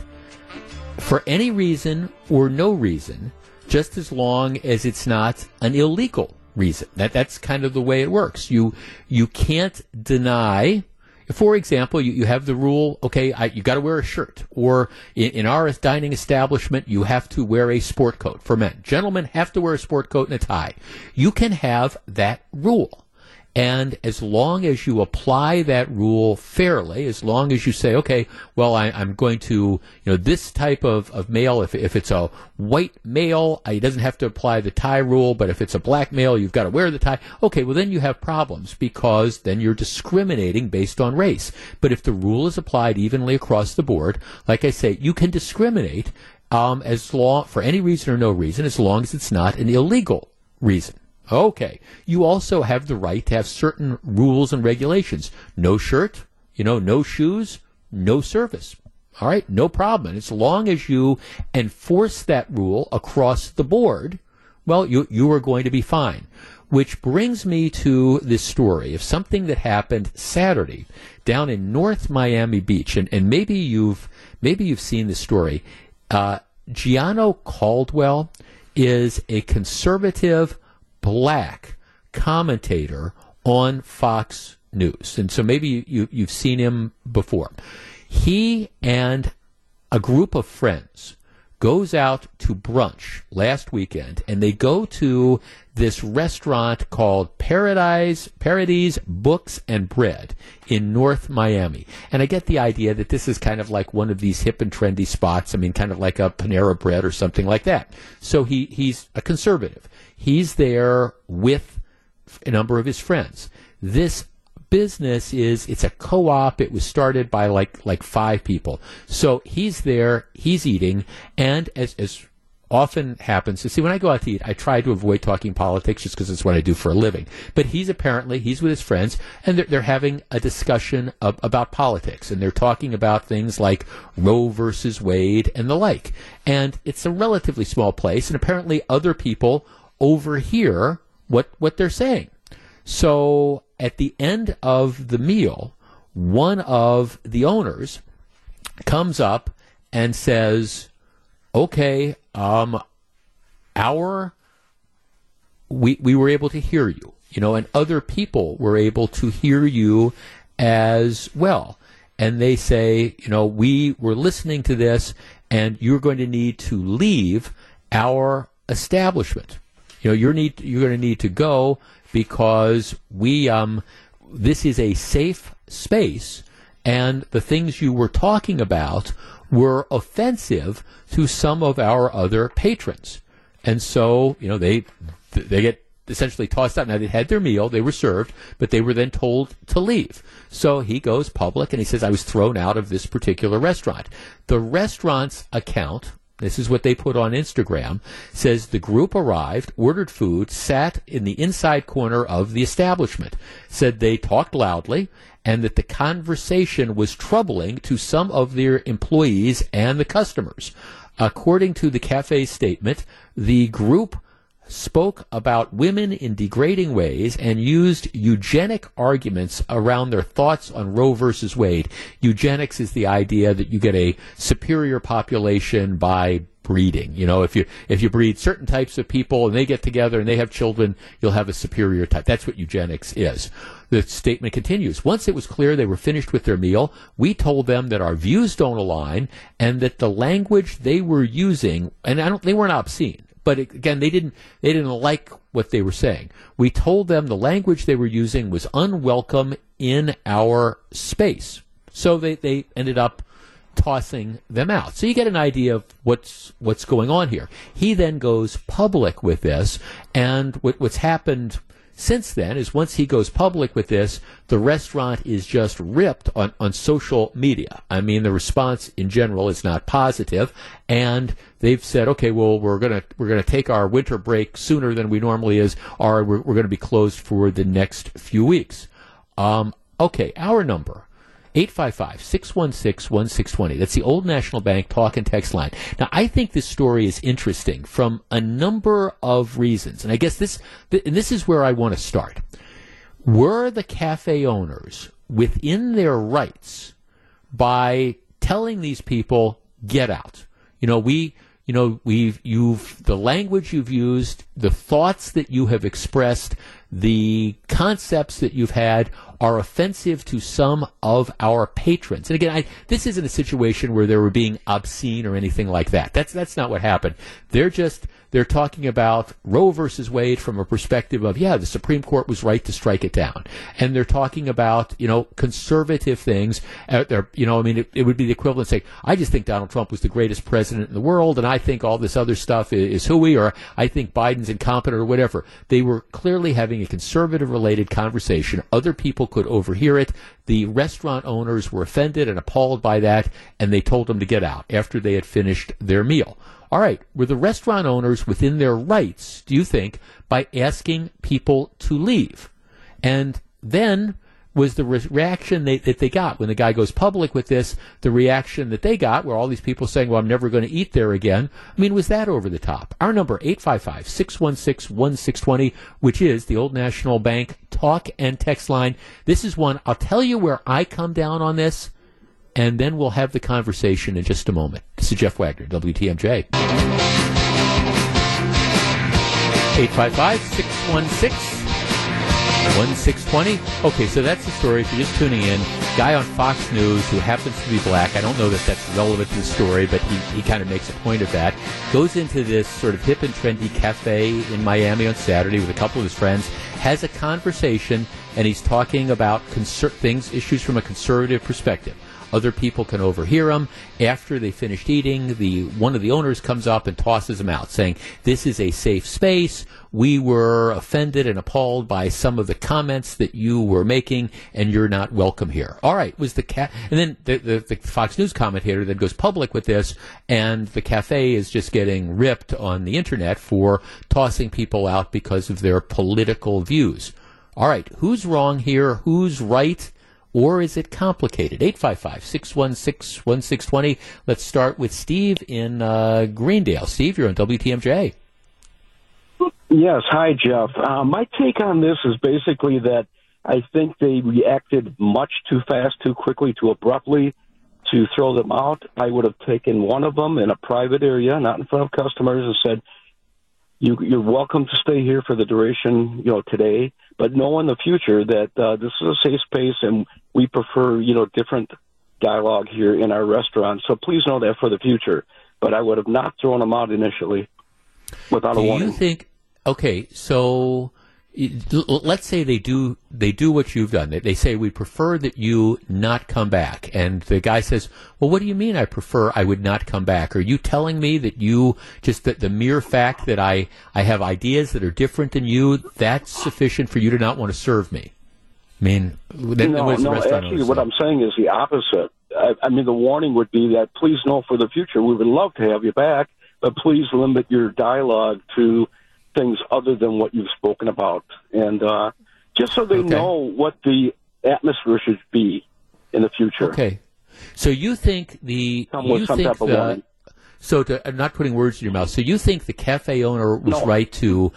for any reason or no reason, just as long as it's not an illegal reason. That that's kind of the way it works. You you can't deny. For example, you, you have the rule, okay, I, you got to wear a shirt. Or in, in, our dining establishment, you have to wear a sport coat for men. Gentlemen have to wear a sport coat and a tie. You can have that rule. And as long as you apply that rule fairly, as long as you say, okay, well, I, am going to, you know, this type of, of male, if, if it's a white male, he doesn't have to apply the tie rule, but if it's a black male, you've got to wear the tie. Okay, well, then you have problems because then you're discriminating based on race. But if the rule is applied evenly across the board, like I say, you can discriminate um, as long, for any reason or no reason, as long as it's not an illegal reason. Okay. You also have the right to have certain rules and regulations. No shirt, you know, no shoes, no service. All right, no problem. As long as you enforce that rule across the board, well, you, you are going to be fine. Which brings me to this story of something that happened Saturday down in North Miami Beach. And, and maybe you've, maybe you've seen this story. Uh, Gianno Caldwell is a conservative black commentator on Fox News. And so maybe you, you've seen him before. He and a group of friends goes out to brunch last weekend, and they go to this restaurant called Paradise Paradise Books and Bread in North Miami. And I get the idea that this is kind of like one of these hip and trendy spots. I mean, kind of like a Panera Bread or something like that. So he he's a conservative. He's there with a number of his friends. This business is it's a co-op it was started by like like five people so he's there he's eating and as as often happens to see when I go out to eat, I try to avoid talking politics just because it's what I do for a living. But he's apparently he's with his friends and they're, they're having a discussion of, about politics and they're talking about things like Roe versus Wade and the like. And it's a relatively small place, and apparently other people overhear what what they're saying. So at the end of the meal, one of the owners comes up and says, "Okay, um, our we we were able to hear you, you know, and other people were able to hear you as well." And they say, you know, we were listening to this, and you're going to need to leave our establishment. You know, you're need you're going to need to go because we um this is a safe space, and the things you were talking about were offensive to some of our other patrons. And so, you know, they they get essentially tossed out. Now they had their meal, they were served, but they were then told to leave. So he goes public and he says, I was thrown out of this particular restaurant. The restaurant's account, this is what they put on Instagram, says the group arrived, ordered food, sat in the inside corner of the establishment, said they talked loudly, and that the conversation was troubling to some of their employees and the customers. According to the cafe's statement, the group spoke about women in degrading ways and used eugenic arguments around their thoughts on Roe versus Wade. Eugenics is the idea that you get a superior population by breeding. You know, if you if you breed certain types of people and they get together and they have children, you'll have a superior type. That's what eugenics is. The statement continues. Once it was clear they were finished with their meal, we told them that our views don't align and that the language they were using and I don't they weren't obscene but again, they didn't they didn't like what they were saying. We told them the language they were using was unwelcome in our space, so they they ended up tossing them out. So you get an idea of what's what's going on here. He then goes public with this, and what, what's happened since then is once he goes public with this, the restaurant is just ripped on, on social media. I mean, the response in general is not positive, and they've said, okay, well, we're gonna we're gonna take our winter break sooner than we normally is, or we're, we're gonna be closed for the next few weeks. Um, okay, our number 855 616 1620. That's the Old National Bank talk and text line. Now, I think this story is interesting from a number of reasons. And I guess this, th- and this is where I want to start. Were the cafe owners within their rights by telling these people, get out? You know, we, you know, we've, you've, the language you've used, the thoughts that you have expressed, the concepts that you've had are offensive to some of our patrons. And again, I, this isn't a situation where they were being obscene or anything like that. That's that's not what happened. They're just they're talking about Roe versus Wade from a perspective of, yeah, the Supreme Court was right to strike it down. And they're talking about, you know, conservative things. Uh, they're, you know, I mean, it, it, would be the equivalent saying, I just think Donald Trump was the greatest president in the world, and I think all this other stuff is, is hooey, or I think Biden's incompetent, or whatever. They were clearly having a conservative related conversation. Other people could overhear it. The restaurant owners were offended and appalled by that, and they told them to get out after they had finished their meal. All right, were the restaurant owners within their rights, do you think, by asking people to leave? And then was the re- reaction they, that they got when the guy goes public with this, the reaction that they got, where all these people saying, well, I'm never going to eat there again. I mean, was that over the top? Our number, 855-616-1620, which is the Old National Bank talk and text line. This is one, I'll tell you where I come down on this and then we'll have the conversation in just a moment. This is Jeff Wagner, WTMJ. 855 616 1620. Okay, so that's the story. If you're just tuning in, guy on Fox News who happens to be black. I don't know that that's relevant to the story, but he, he kind of makes a point of that. Goes into this sort of hip and trendy cafe in Miami on Saturday with a couple of his friends, has a conversation, and he's talking about conser- things, issues from a conservative perspective. Other people can overhear them. After they finished eating, the one of the owners comes up and tosses them out, saying, "This is a safe space. We were offended and appalled by some of the comments that you were making, and you're not welcome here." All right, was the cat, and then the, the, the Fox News commentator then goes public with this, and the cafe is just getting ripped on the internet for tossing people out because of their political views. All right, who's wrong here? Who's right? Or is it complicated? 855 616 1620. Let's start with Steve in uh, Greendale. Steve, you're on WTMJ. Yes. Hi, Jeff. Uh, my take on this is basically that I think they reacted much too fast, too quickly, too abruptly to throw them out. I would have taken one of them in a private area, not in front of customers, and said, you, you're welcome to stay here for the duration, you know, today, but know in the future that uh, this is a safe space and we prefer, you know, different dialogue here in our restaurant. So please know that for the future. But I would have not thrown them out initially without Do a warning. Do you think? Okay, so let's say they do they do what you've done. They, they say we prefer that you not come back, and the guy says, "Well, what do you mean? I prefer I would not come back? Are you telling me that you just that the mere fact that I I have ideas that are different than you that's sufficient for you to not want to serve me?" I mean, then, no, the no. restaurant Actually, what? I'm saying is the opposite. I, I mean, the warning would be that please know for the future we would love to have you back, but please limit your dialogue to things other than what you've spoken about, and uh, just so they Okay. know what the atmosphere should be in the future. Okay. So you think the with you some think the so to, I'm not putting words in your mouth. So you think the cafe owner was No. right to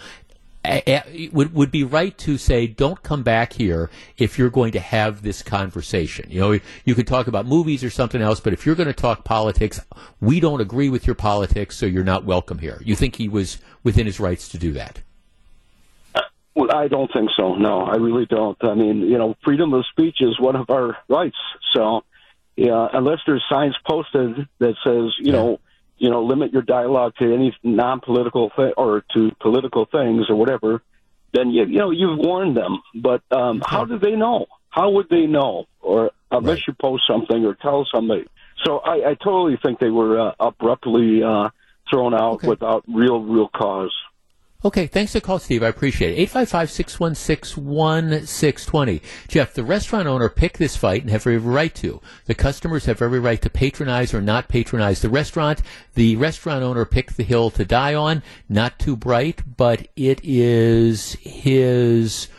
a, would would be right to say don't come back here if you're going to have this conversation. You know, you could talk about movies or something else, but if you're going to talk politics, we don't agree with your politics, so you're not welcome here. You think he was within his rights to do that? Uh, well, I don't think so. No, I really don't. I mean, you know, freedom of speech is one of our rights. So, yeah, unless there's signs posted that says, you know, you know, limit your dialogue to any non-political thing or to political things or whatever, then you you know you've warned them. But um, how do they know? How would they know? Or unless you post something or tell somebody. So I, I totally think they were uh, abruptly uh, thrown out without real, real cause. Okay, thanks for the call, Steve. I appreciate it. 855-616-1620. Jeff, the restaurant owner picked this fight and have every right to. The customers have every right to patronize or not patronize the restaurant. The restaurant owner picked the hill to die on. Not too bright, but it is his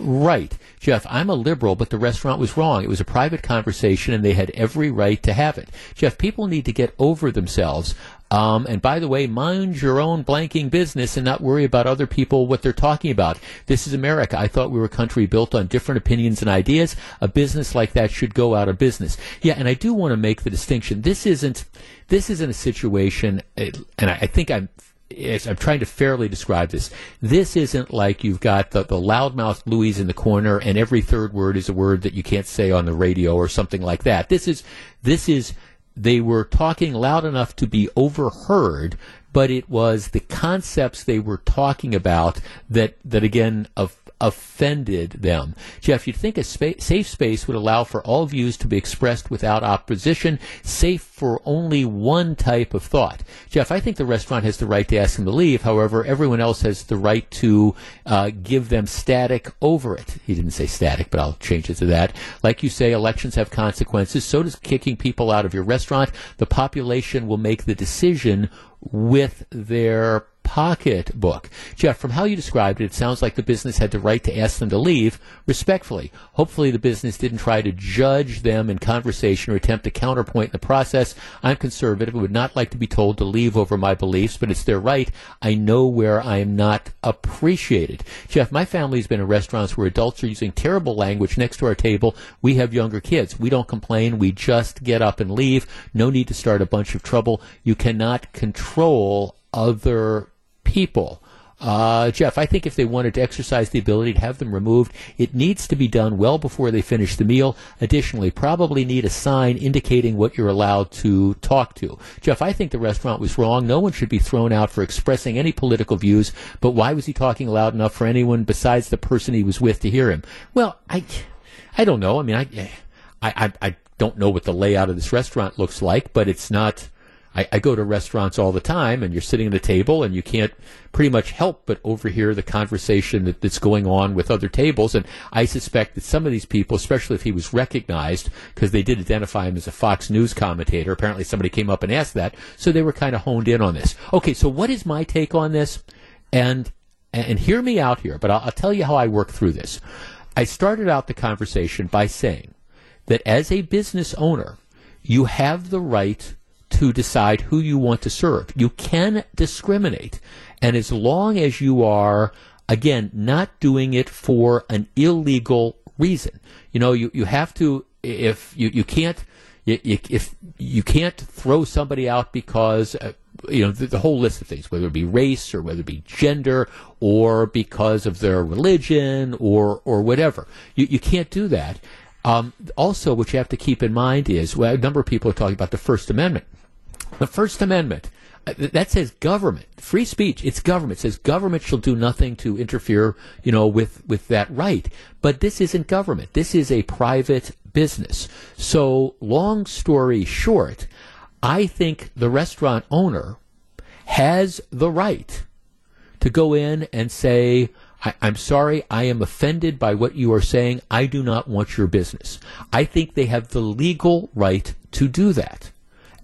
Right. Jeff, I'm a liberal, but the restaurant was wrong. It was a private conversation and they had every right to have it. Jeff, people need to get over themselves. Um, and by the way, mind your own blanking business and not worry about other people, what they're talking about. This is America. I thought we were a country built on different opinions and ideas. A business like that should go out of business. Yeah, and I do want to make the distinction. This isn't, this isn't a situation, uh, and I, think I'm I'm trying to fairly describe this. This isn't like you've got the, the loudmouth Louise in the corner and every third word is a word that you can't say on the radio or something like that. This is, this is, they were talking loud enough to be overheard, but it was the concepts they were talking about that, that again, of, offended them. Jeff, you'd think a spa- safe space would allow for all views to be expressed without opposition, safe for only one type of thought. Jeff, I think the restaurant has the right to ask them to leave. However, everyone else has the right to uh, give them static over it. He didn't say static, but I'll change it to that. Like you say, elections have consequences. So does kicking people out of your restaurant. The population will make the decision with their pocketbook. Jeff, from how you described it, it sounds like the business had the right to ask them to leave respectfully. Hopefully, the business didn't try to judge them in conversation or attempt to counterpoint in the process. I'm conservative and would not like to be told to leave over my beliefs, but it's their right. I know where I am not appreciated. Jeff, my family's been in restaurants where adults are using terrible language next to our table. We have younger kids. We don't complain. We just get up and leave. No need to start a bunch of trouble. You cannot control other people. Uh, Jeff, I think if they wanted to exercise the ability to have them removed, it needs to be done well before they finish the meal. Additionally, probably need a sign indicating what you're allowed to talk to. Jeff, I think the restaurant was wrong. No one should be thrown out for expressing any political views, but why was he talking loud enough for anyone besides the person he was with to hear him? Well, I, I don't know. I mean, I, I, I, I don't know what the layout of this restaurant looks like, but it's not I, I go to restaurants all the time, and you're sitting at a table, and you can't pretty much help but overhear the conversation that, that's going on with other tables. And I suspect that some of these people, especially if he was recognized, because they did identify him as a Fox News commentator, apparently somebody came up and asked that, so they were kind of honed in on this. Okay, so what is my take on this? And and hear me out here, but I'll, I'll tell you how I work through this. I started out the conversation by saying that as a business owner, you have the right to decide who you want to serve. You can discriminate. And as long as you are, again, not doing it for an illegal reason, you know, you, you have to, if you, you can't, if you can't throw somebody out because, uh, you know, the, the, whole list of things, whether it be race or whether it be gender or because of their religion or, or whatever. You, you can't do that. Um, also, what you have to keep in mind is, well, a number of people are talking about the First Amendment. The First Amendment uh, that says government, free speech. It's government. It says government shall do nothing to interfere, you know, with with that right. But this isn't government. This is a private business. So, long story short, I think the restaurant owner has the right to go in and say, I, am sorry, I am offended by what you are saying. I do not want your business. I think they have the legal right to do that.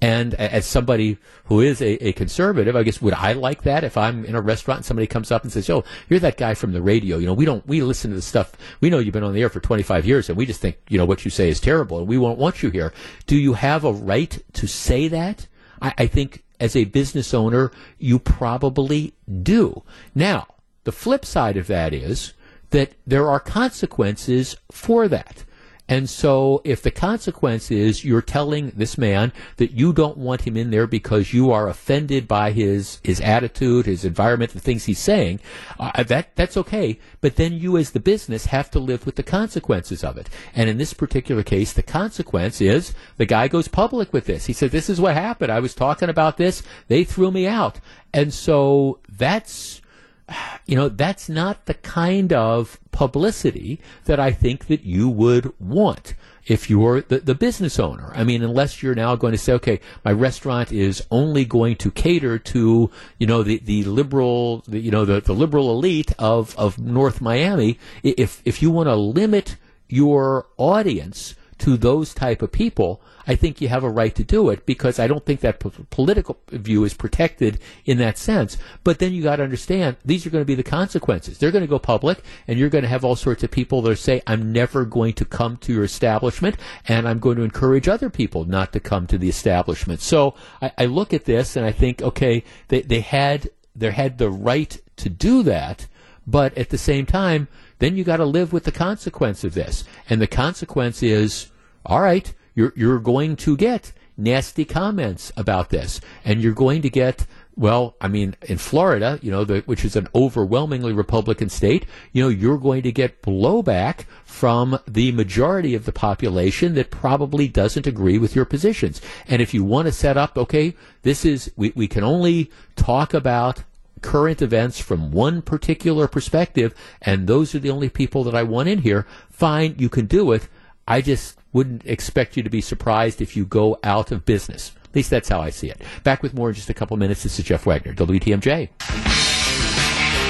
And as somebody who is a, a, conservative, I guess would I like that if I'm in a restaurant and somebody comes up and says, "Yo, you're that guy from the radio. You know, we don't we listen to the stuff. We know you've been on the air for 25 years, and we just think you know what you say is terrible, and we won't want you here." Do you have a right to say that? I, I think as a business owner, you probably do. Now, the flip side of that is that there are consequences for that. And so, if the consequence is you're telling this man that you don't want him in there because you are offended by his his attitude, his environment, the things he's saying, uh, that that's okay. But then you, as the business, have to live with the consequences of it. And in this particular case, the consequence is the guy goes public with this. He said, "This is what happened. I was talking about this. They threw me out." And so that's *sighs* you know, that's not the kind of publicity that I think that you would want if you're the, the business owner. I mean, unless you're now going to say, okay, my restaurant is only going to cater to, you know, the, the liberal, the, you know, the, the liberal elite of, of North Miami. If, if you want to limit your audience to those type of people, I think you have a right to do it because I don't think that p- political view is protected in that sense. But then you got to understand these are going to be the consequences. They're going to go public, and you're going to have all sorts of people that say, "I'm never going to come to your establishment," and I'm going to encourage other people not to come to the establishment. So I, I look at this and I think, okay, they, they had they had the right to do that, but at the same time, then you got to live with the consequence of this, and the consequence is, all right you're, you're going to get nasty comments about this. And you're going to get, well, I mean, in Florida, you know, the, which is an overwhelmingly Republican state, you know, you're going to get blowback from the majority of the population that probably doesn't agree with your positions. And if you want to set up, okay, this is, we, we can only talk about current events from one particular perspective, and those are the only people that I want in here, fine, you can do it. I just wouldn't expect you to be surprised if you go out of business. At least that's how I see it. Back with more in just a couple minutes. This is Jeff Wagner, WTMJ.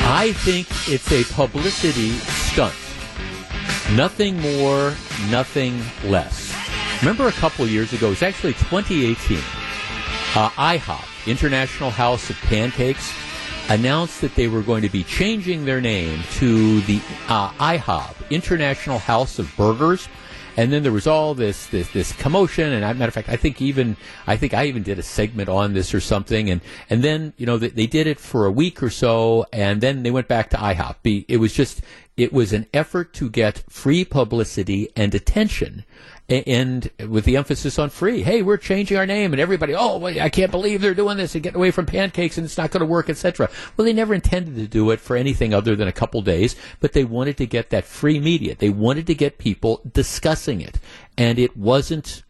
I think it's a publicity stunt. Nothing more, nothing less. Remember a couple years ago, it was actually 2018, uh, IHOP, International House of Pancakes, announced that they were going to be changing their name to the uh, IHOB, International House of Burgers and then there was all this this this commotion. And matter of fact, I think even I think I even did a segment on this or something. And and then you know they, they did it for a week or so, and then they went back to IHOP. It was just it was an effort to get free publicity and attention and with the emphasis on free. Hey, we're changing our name, and everybody, oh, I can't believe they're doing this and getting away from pancakes, and it's not going to work, etc. Well, they never intended to do it for anything other than a couple days, but they wanted to get that free media. They wanted to get people discussing it, and it wasn't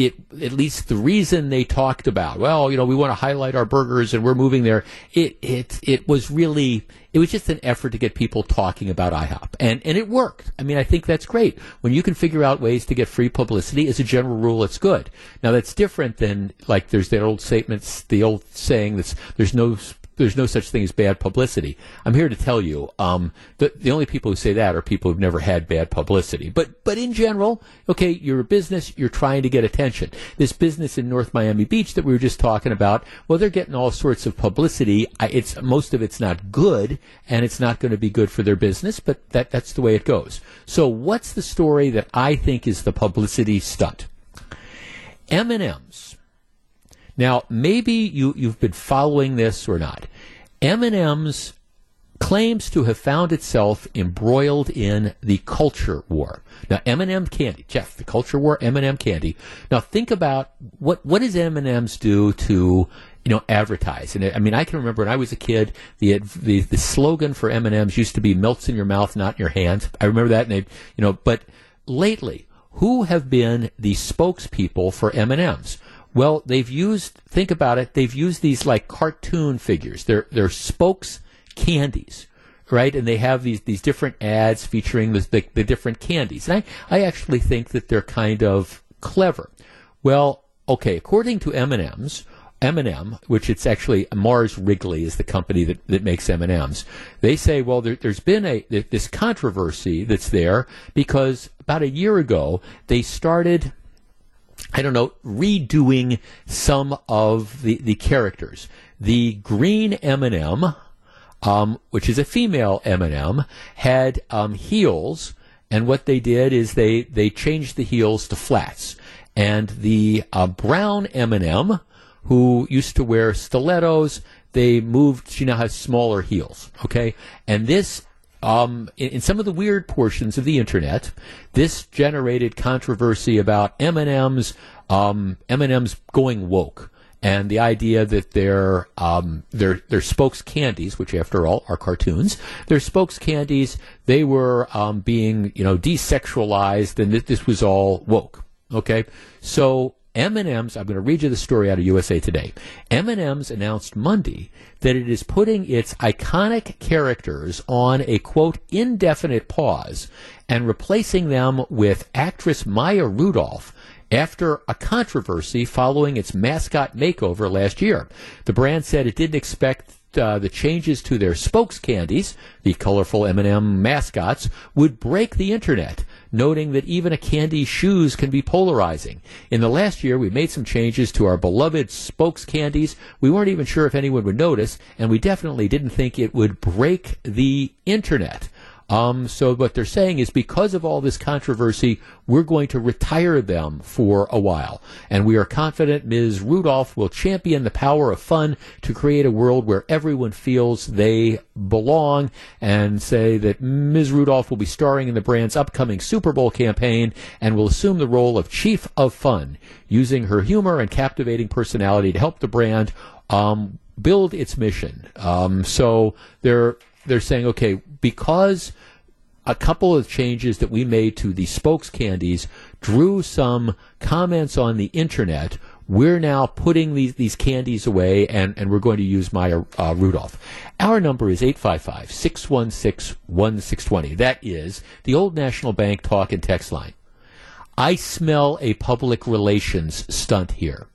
it at least the reason they talked about well you know we want to highlight our burgers and we're moving there. It it it was really it was just an effort to get people talking about IHOP. And and it worked. I mean i think that's great. When you can figure out ways to get free publicity as a general rule it's good. Now that's different than like there's that old statements the old saying that's there's no there's no such thing as bad publicity. I'm here to tell you, um, the, the only people who say that are people who've never had bad publicity. But, but in general, okay, you're a business, you're trying to get attention. This business in North Miami Beach that we were just talking about, well, they're getting all sorts of publicity. It's, most of it's not good, and it's not going to be good for their business, but that, that's the way it goes. So what's the story that I think is the publicity stunt? M&M's now, maybe you, you've been following this or not. M&M's claims to have found itself embroiled in the culture war. Now, M&M candy, Jeff, the culture war, M&M candy. Now, think about what what does M&M's do to you know advertise? And I mean, I can remember when I was a kid, the the, the slogan for M&M's used to be "melts in your mouth, not in your hands." I remember that, and they, you know, but lately, who have been the spokespeople for M&M's? Well, they've used, think about it, they've used these like cartoon figures. They're, they're spokes candies, right? And they have these, these different ads featuring the, the, the different candies. And I, I actually think that they're kind of clever. Well, okay, according to M&M's, M&M, which it's actually Mars Wrigley is the company that, that makes M&Ms. They say, well, there, has been a this controversy that's there because about a year ago they started I don't know, redoing some of the, the characters. The green M&M, um, which is a female M&M, had um, heels, and what they did is they, they changed the heels to flats. And the uh, brown M&M, who used to wear stilettos, they moved, she now has smaller heels, okay? And this um, in, in, some of the weird portions of the internet, this generated controversy about M&M's, um, M&M's going woke, and the idea that their um, their their spokes candies, which after all are cartoons, their spokes candies, they were um, being you know desexualized, and that this was all woke. Okay, so M&M's, I'm going to read you the story out of USA Today. M&M's announced Monday that it is putting its iconic characters on a quote indefinite pause and replacing them with actress Maya Rudolph after a controversy following its mascot makeover last year. The brand said it didn't expect uh, the changes to their spokes candies, the colorful M&M mascots, would break the internet noting that even a candy's shoes can be polarizing. In the last year, we made some changes to our beloved spokes candies. We weren't even sure if anyone would notice, and we definitely didn't think it would break the internet. Um, so what they're saying is because of all this controversy, we're going to retire them for a while. And we are confident Ms. Rudolph will champion the power of fun to create a world where everyone feels they belong and say that Ms. Rudolph will be starring in the brand's upcoming Super Bowl campaign and will assume the role of Chief of Fun, using her humor and captivating personality to help the brand um, build its mission. Um, so they're they're saying, okay, because a couple of changes that we made to the spokes candies drew some comments on the internet. We're now putting these, these candies away and, and we're going to use Maya uh, Rudolph. Our number is 855 616 1620. That is the Old National Bank talk and text line. I smell a public relations stunt here.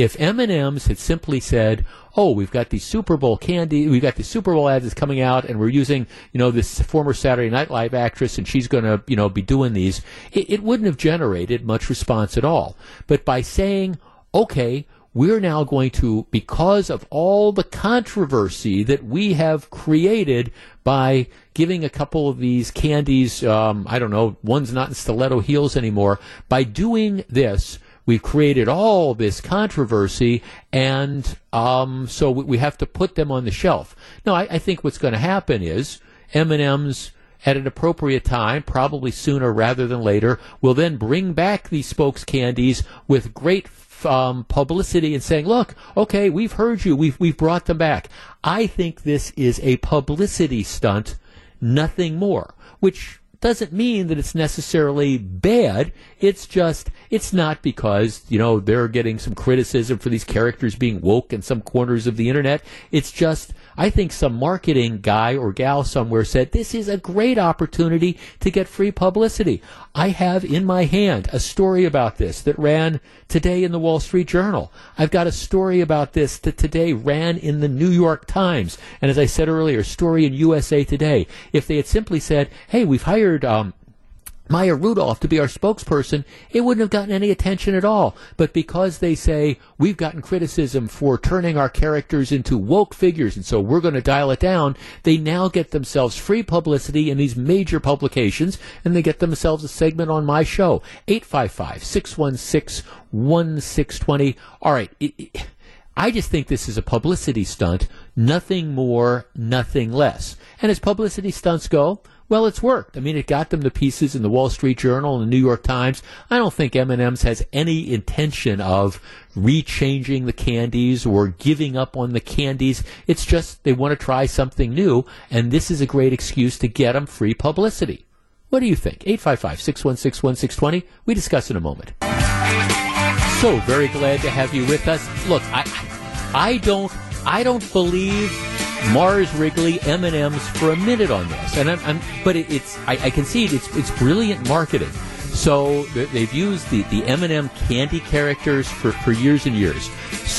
If M&M's had simply said, "Oh, we've got the Super Bowl candy, we've got the Super Bowl ads that's coming out, and we're using, you know, this former Saturday Night Live actress, and she's going to, you know, be doing these," it, it wouldn't have generated much response at all. But by saying, "Okay," we're now going to, because of all the controversy that we have created by giving a couple of these candies, um, I don't know, one's not in stiletto heels anymore, by doing this, we've created all this controversy, and um, so we have to put them on the shelf. No, I, I think what's going to happen is M&M's at an appropriate time, probably sooner rather than later, will then bring back these spokes candies with great um, publicity and saying, "Look, okay, we've heard you. We've we've brought them back." I think this is a publicity stunt, nothing more. Which doesn't mean that it's necessarily bad. It's just, it's not because, you know, they're getting some criticism for these characters being woke in some corners of the internet. It's just, I think some marketing guy or gal somewhere said, this is a great opportunity to get free publicity. I have in my hand a story about this that ran today in the Wall Street Journal. I've got a story about this that today ran in the New York Times. And as I said earlier, a story in USA Today. If they had simply said, hey, we've hired, um, Maya Rudolph to be our spokesperson, it wouldn't have gotten any attention at all. But because they say we've gotten criticism for turning our characters into woke figures and so we're going to dial it down, they now get themselves free publicity in these major publications and they get themselves a segment on my show. 855 616 1620. All right. I just think this is a publicity stunt, nothing more, nothing less. And as publicity stunts go, well, it's worked. I mean, it got them the pieces in the Wall Street Journal and the New York Times. I don't think M&M's has any intention of rechanging the candies or giving up on the candies. It's just they want to try something new, and this is a great excuse to get them free publicity. What do you think? 855-616-1620. We discuss in a moment. So very glad to have you with us. Look, I, I don't, I don't believe Mars Wrigley M and M's for a minute on this, and I'm, I'm but it, it's I, I concede it's it's brilliant marketing. So they've used the, the M&M candy characters for, for years and years.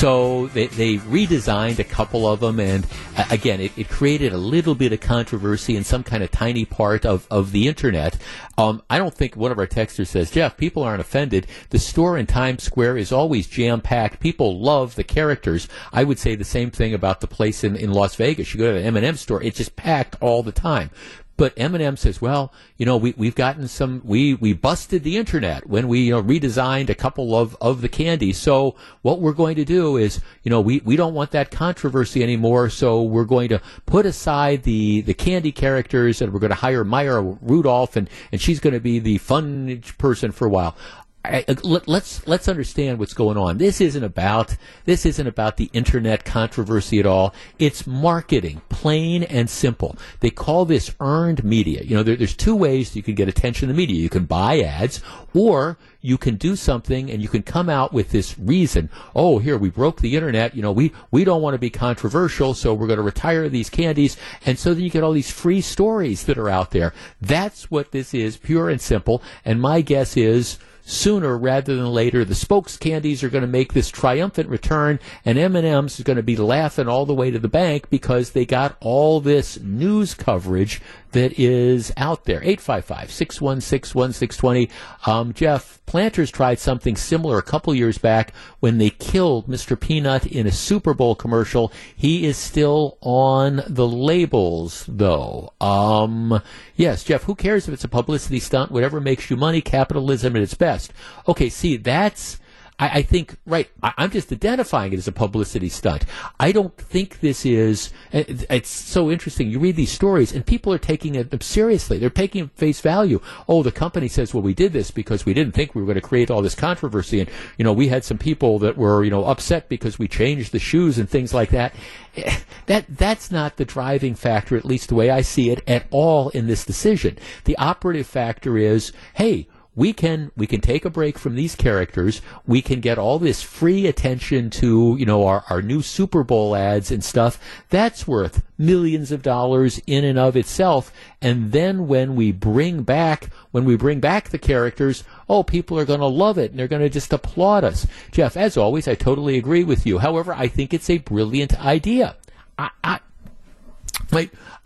So they, they redesigned a couple of them, and uh, again, it, it, created a little bit of controversy in some kind of tiny part of, of the internet. Um, I don't think one of our texters says, Jeff, people aren't offended. The store in Times Square is always jam packed. People love the characters. I would say the same thing about the place in, in Las Vegas. You go to the M&M store, it's just packed all the time. But M&M says, well, you know, we, we've gotten some, we, we busted the internet when we, you know, redesigned a couple of, of the candies. So what we're going to do is, you know, we, we don't want that controversy anymore. So we're going to put aside the, the candy characters and we're going to hire Maya Rudolph and, and she's going to be the fun person for a while. Let, let's let's understand what's going on. This isn't about this isn't about the internet controversy at all. It's marketing, plain and simple. They call this earned media. You know, there, there's two ways you can get attention in the media. You can buy ads, or you can do something and you can come out with this reason. Oh, here we broke the internet. You know, we we don't want to be controversial, so we're going to retire these candies, and so then you get all these free stories that are out there. That's what this is, pure and simple. And my guess is sooner rather than later. The spokes candies are going to make this triumphant return, and M&M's is going to be laughing all the way to the bank because they got all this news coverage that is out there. 855-616-1620. Um, Jeff, Planters tried something similar a couple years back when they killed Mr. Peanut in a Super Bowl commercial. He is still on the labels, though. Um, yes, Jeff, who cares if it's a publicity stunt? Whatever makes you money, capitalism at its best. Okay, see, that's I, I think, right, I, am just identifying it as a publicity stunt. I don't think this is, eh, it's so interesting. You read these stories and people are taking it seriously. They're taking it face value. Oh, the company says, well, we did this because we didn't think we were going to create all this controversy. And, you know, we had some people that were, you know, upset because we changed the shoes and things like that. Eh, that, that's not the driving factor, at least the way I see it, at all in this decision. The operative factor is, hey, we can we can take a break from these characters. We can get all this free attention to you know our, our new Super Bowl ads and stuff. That's worth millions of dollars in and of itself. And then when we bring back when we bring back the characters, oh, people are going to love it and they're going to just applaud us. Jeff, as always, I totally agree with you. However, I think it's a brilliant idea. I, I,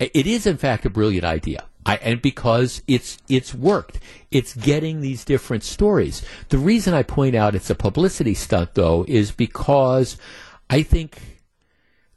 it is in fact a brilliant idea. I, and because it's it's worked, it's getting these different stories. The reason I point out it's a publicity stunt, though, is because I think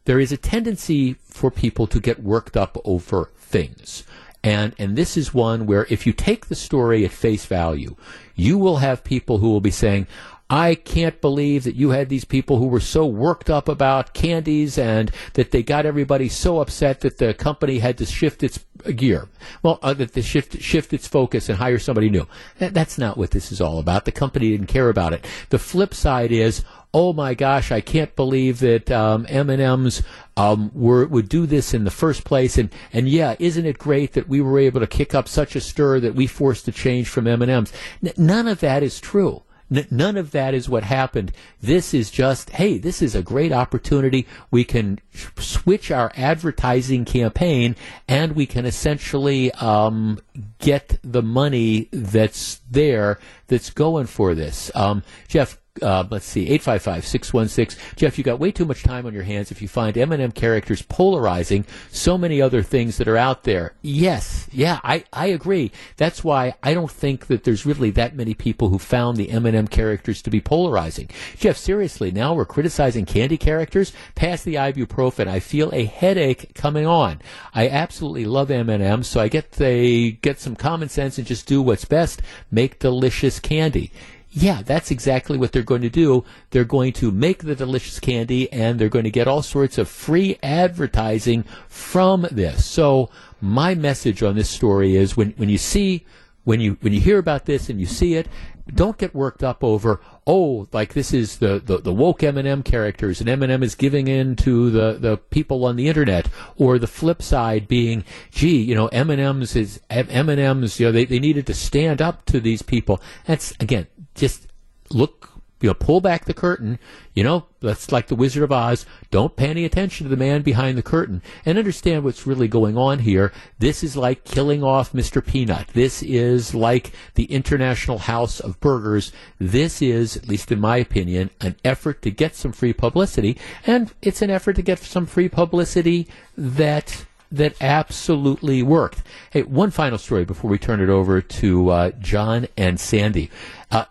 there is a tendency for people to get worked up over things. And, and this is one where if you take the story at face value, you will have people who will be saying, I can't believe that you had these people who were so worked up about candies and that they got everybody so upset that the company had to shift its gear. Well, uh, that they shift shift its focus and hire somebody new. That, that's not what this is all about. The company didn't care about it. The flip side is, oh my gosh, I can't believe that um, M&M's um, were, would do this in the first place. And, and yeah, isn't it great that we were able to kick up such a stir that we forced the change from M&M's? N- none of that is true. N- none of that is what happened. This is just, hey, this is a great opportunity. We can switch our advertising campaign and we can essentially um, get the money that's there that's going for this. Um, Jeff, uh, let's see, 855-616. Jeff, you've got way too much time on your hands if you find M&M characters polarizing so many other things that are out there. Yes, yeah, I, I agree. That's why I don't think that there's really that many people who found the M&M characters to be polarizing. Jeff, seriously, now we're criticizing candy characters? Pass the ibuprofen. I feel a headache coming on. I absolutely love M&M, so I get they get some common sense and just do what's best. Make delicious candy. Yeah, that's exactly what they're going to do. They're going to make the delicious candy and they're going to get all sorts of free advertising from this. So my message on this story is when, when you see, when you, when you hear about this and you see it, don't get worked up over, oh, like this is the, the, the woke M&M characters and M&M is giving in to the, the people on the internet or the flip side being, gee, you know, M&M's is, M&M's, you know, they, they needed to stand up to these people. That's, again, just look, you know, pull back the curtain. You know, that's like the Wizard of Oz. Don't pay any attention to the man behind the curtain and understand what's really going on here. This is like killing off Mr. Peanut. This is like the International House of Burgers. This is, at least in my opinion, an effort to get some free publicity, and it's an effort to get some free publicity that that absolutely worked. Hey, one final story before we turn it over to uh, John and Sandy. Uh,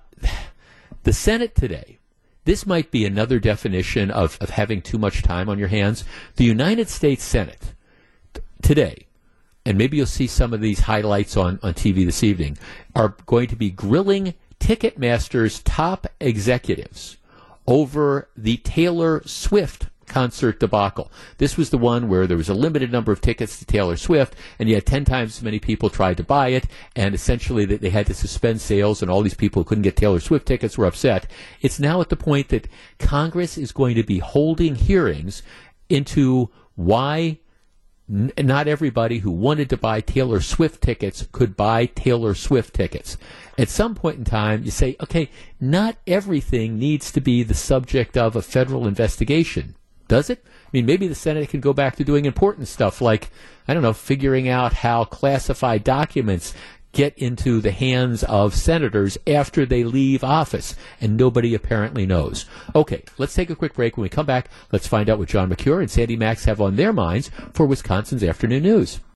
the Senate today, this might be another definition of, of having too much time on your hands. The United States Senate today, and maybe you'll see some of these highlights on, on TV this evening, are going to be grilling Ticketmaster's top executives over the Taylor Swift concert debacle. This was the one where there was a limited number of tickets to Taylor Swift, and yet 10 times as many people tried to buy it, and essentially they, they had to suspend sales, and all these people who couldn't get Taylor Swift tickets were upset. It's now at the point that Congress is going to be holding hearings into why not everybody who wanted to buy Taylor Swift tickets could buy Taylor Swift tickets. At some point in time, you say, okay, not everything needs to be the subject of a federal investigation. Does it? I mean, maybe the Senate can go back to doing important stuff like, I don't know, figuring out how classified documents get into the hands of senators after they leave office, and nobody apparently knows. Okay, let's take a quick break. When we come back, let's find out what John Mercure and Sandy Maxx have on their minds for Wisconsin's afternoon news.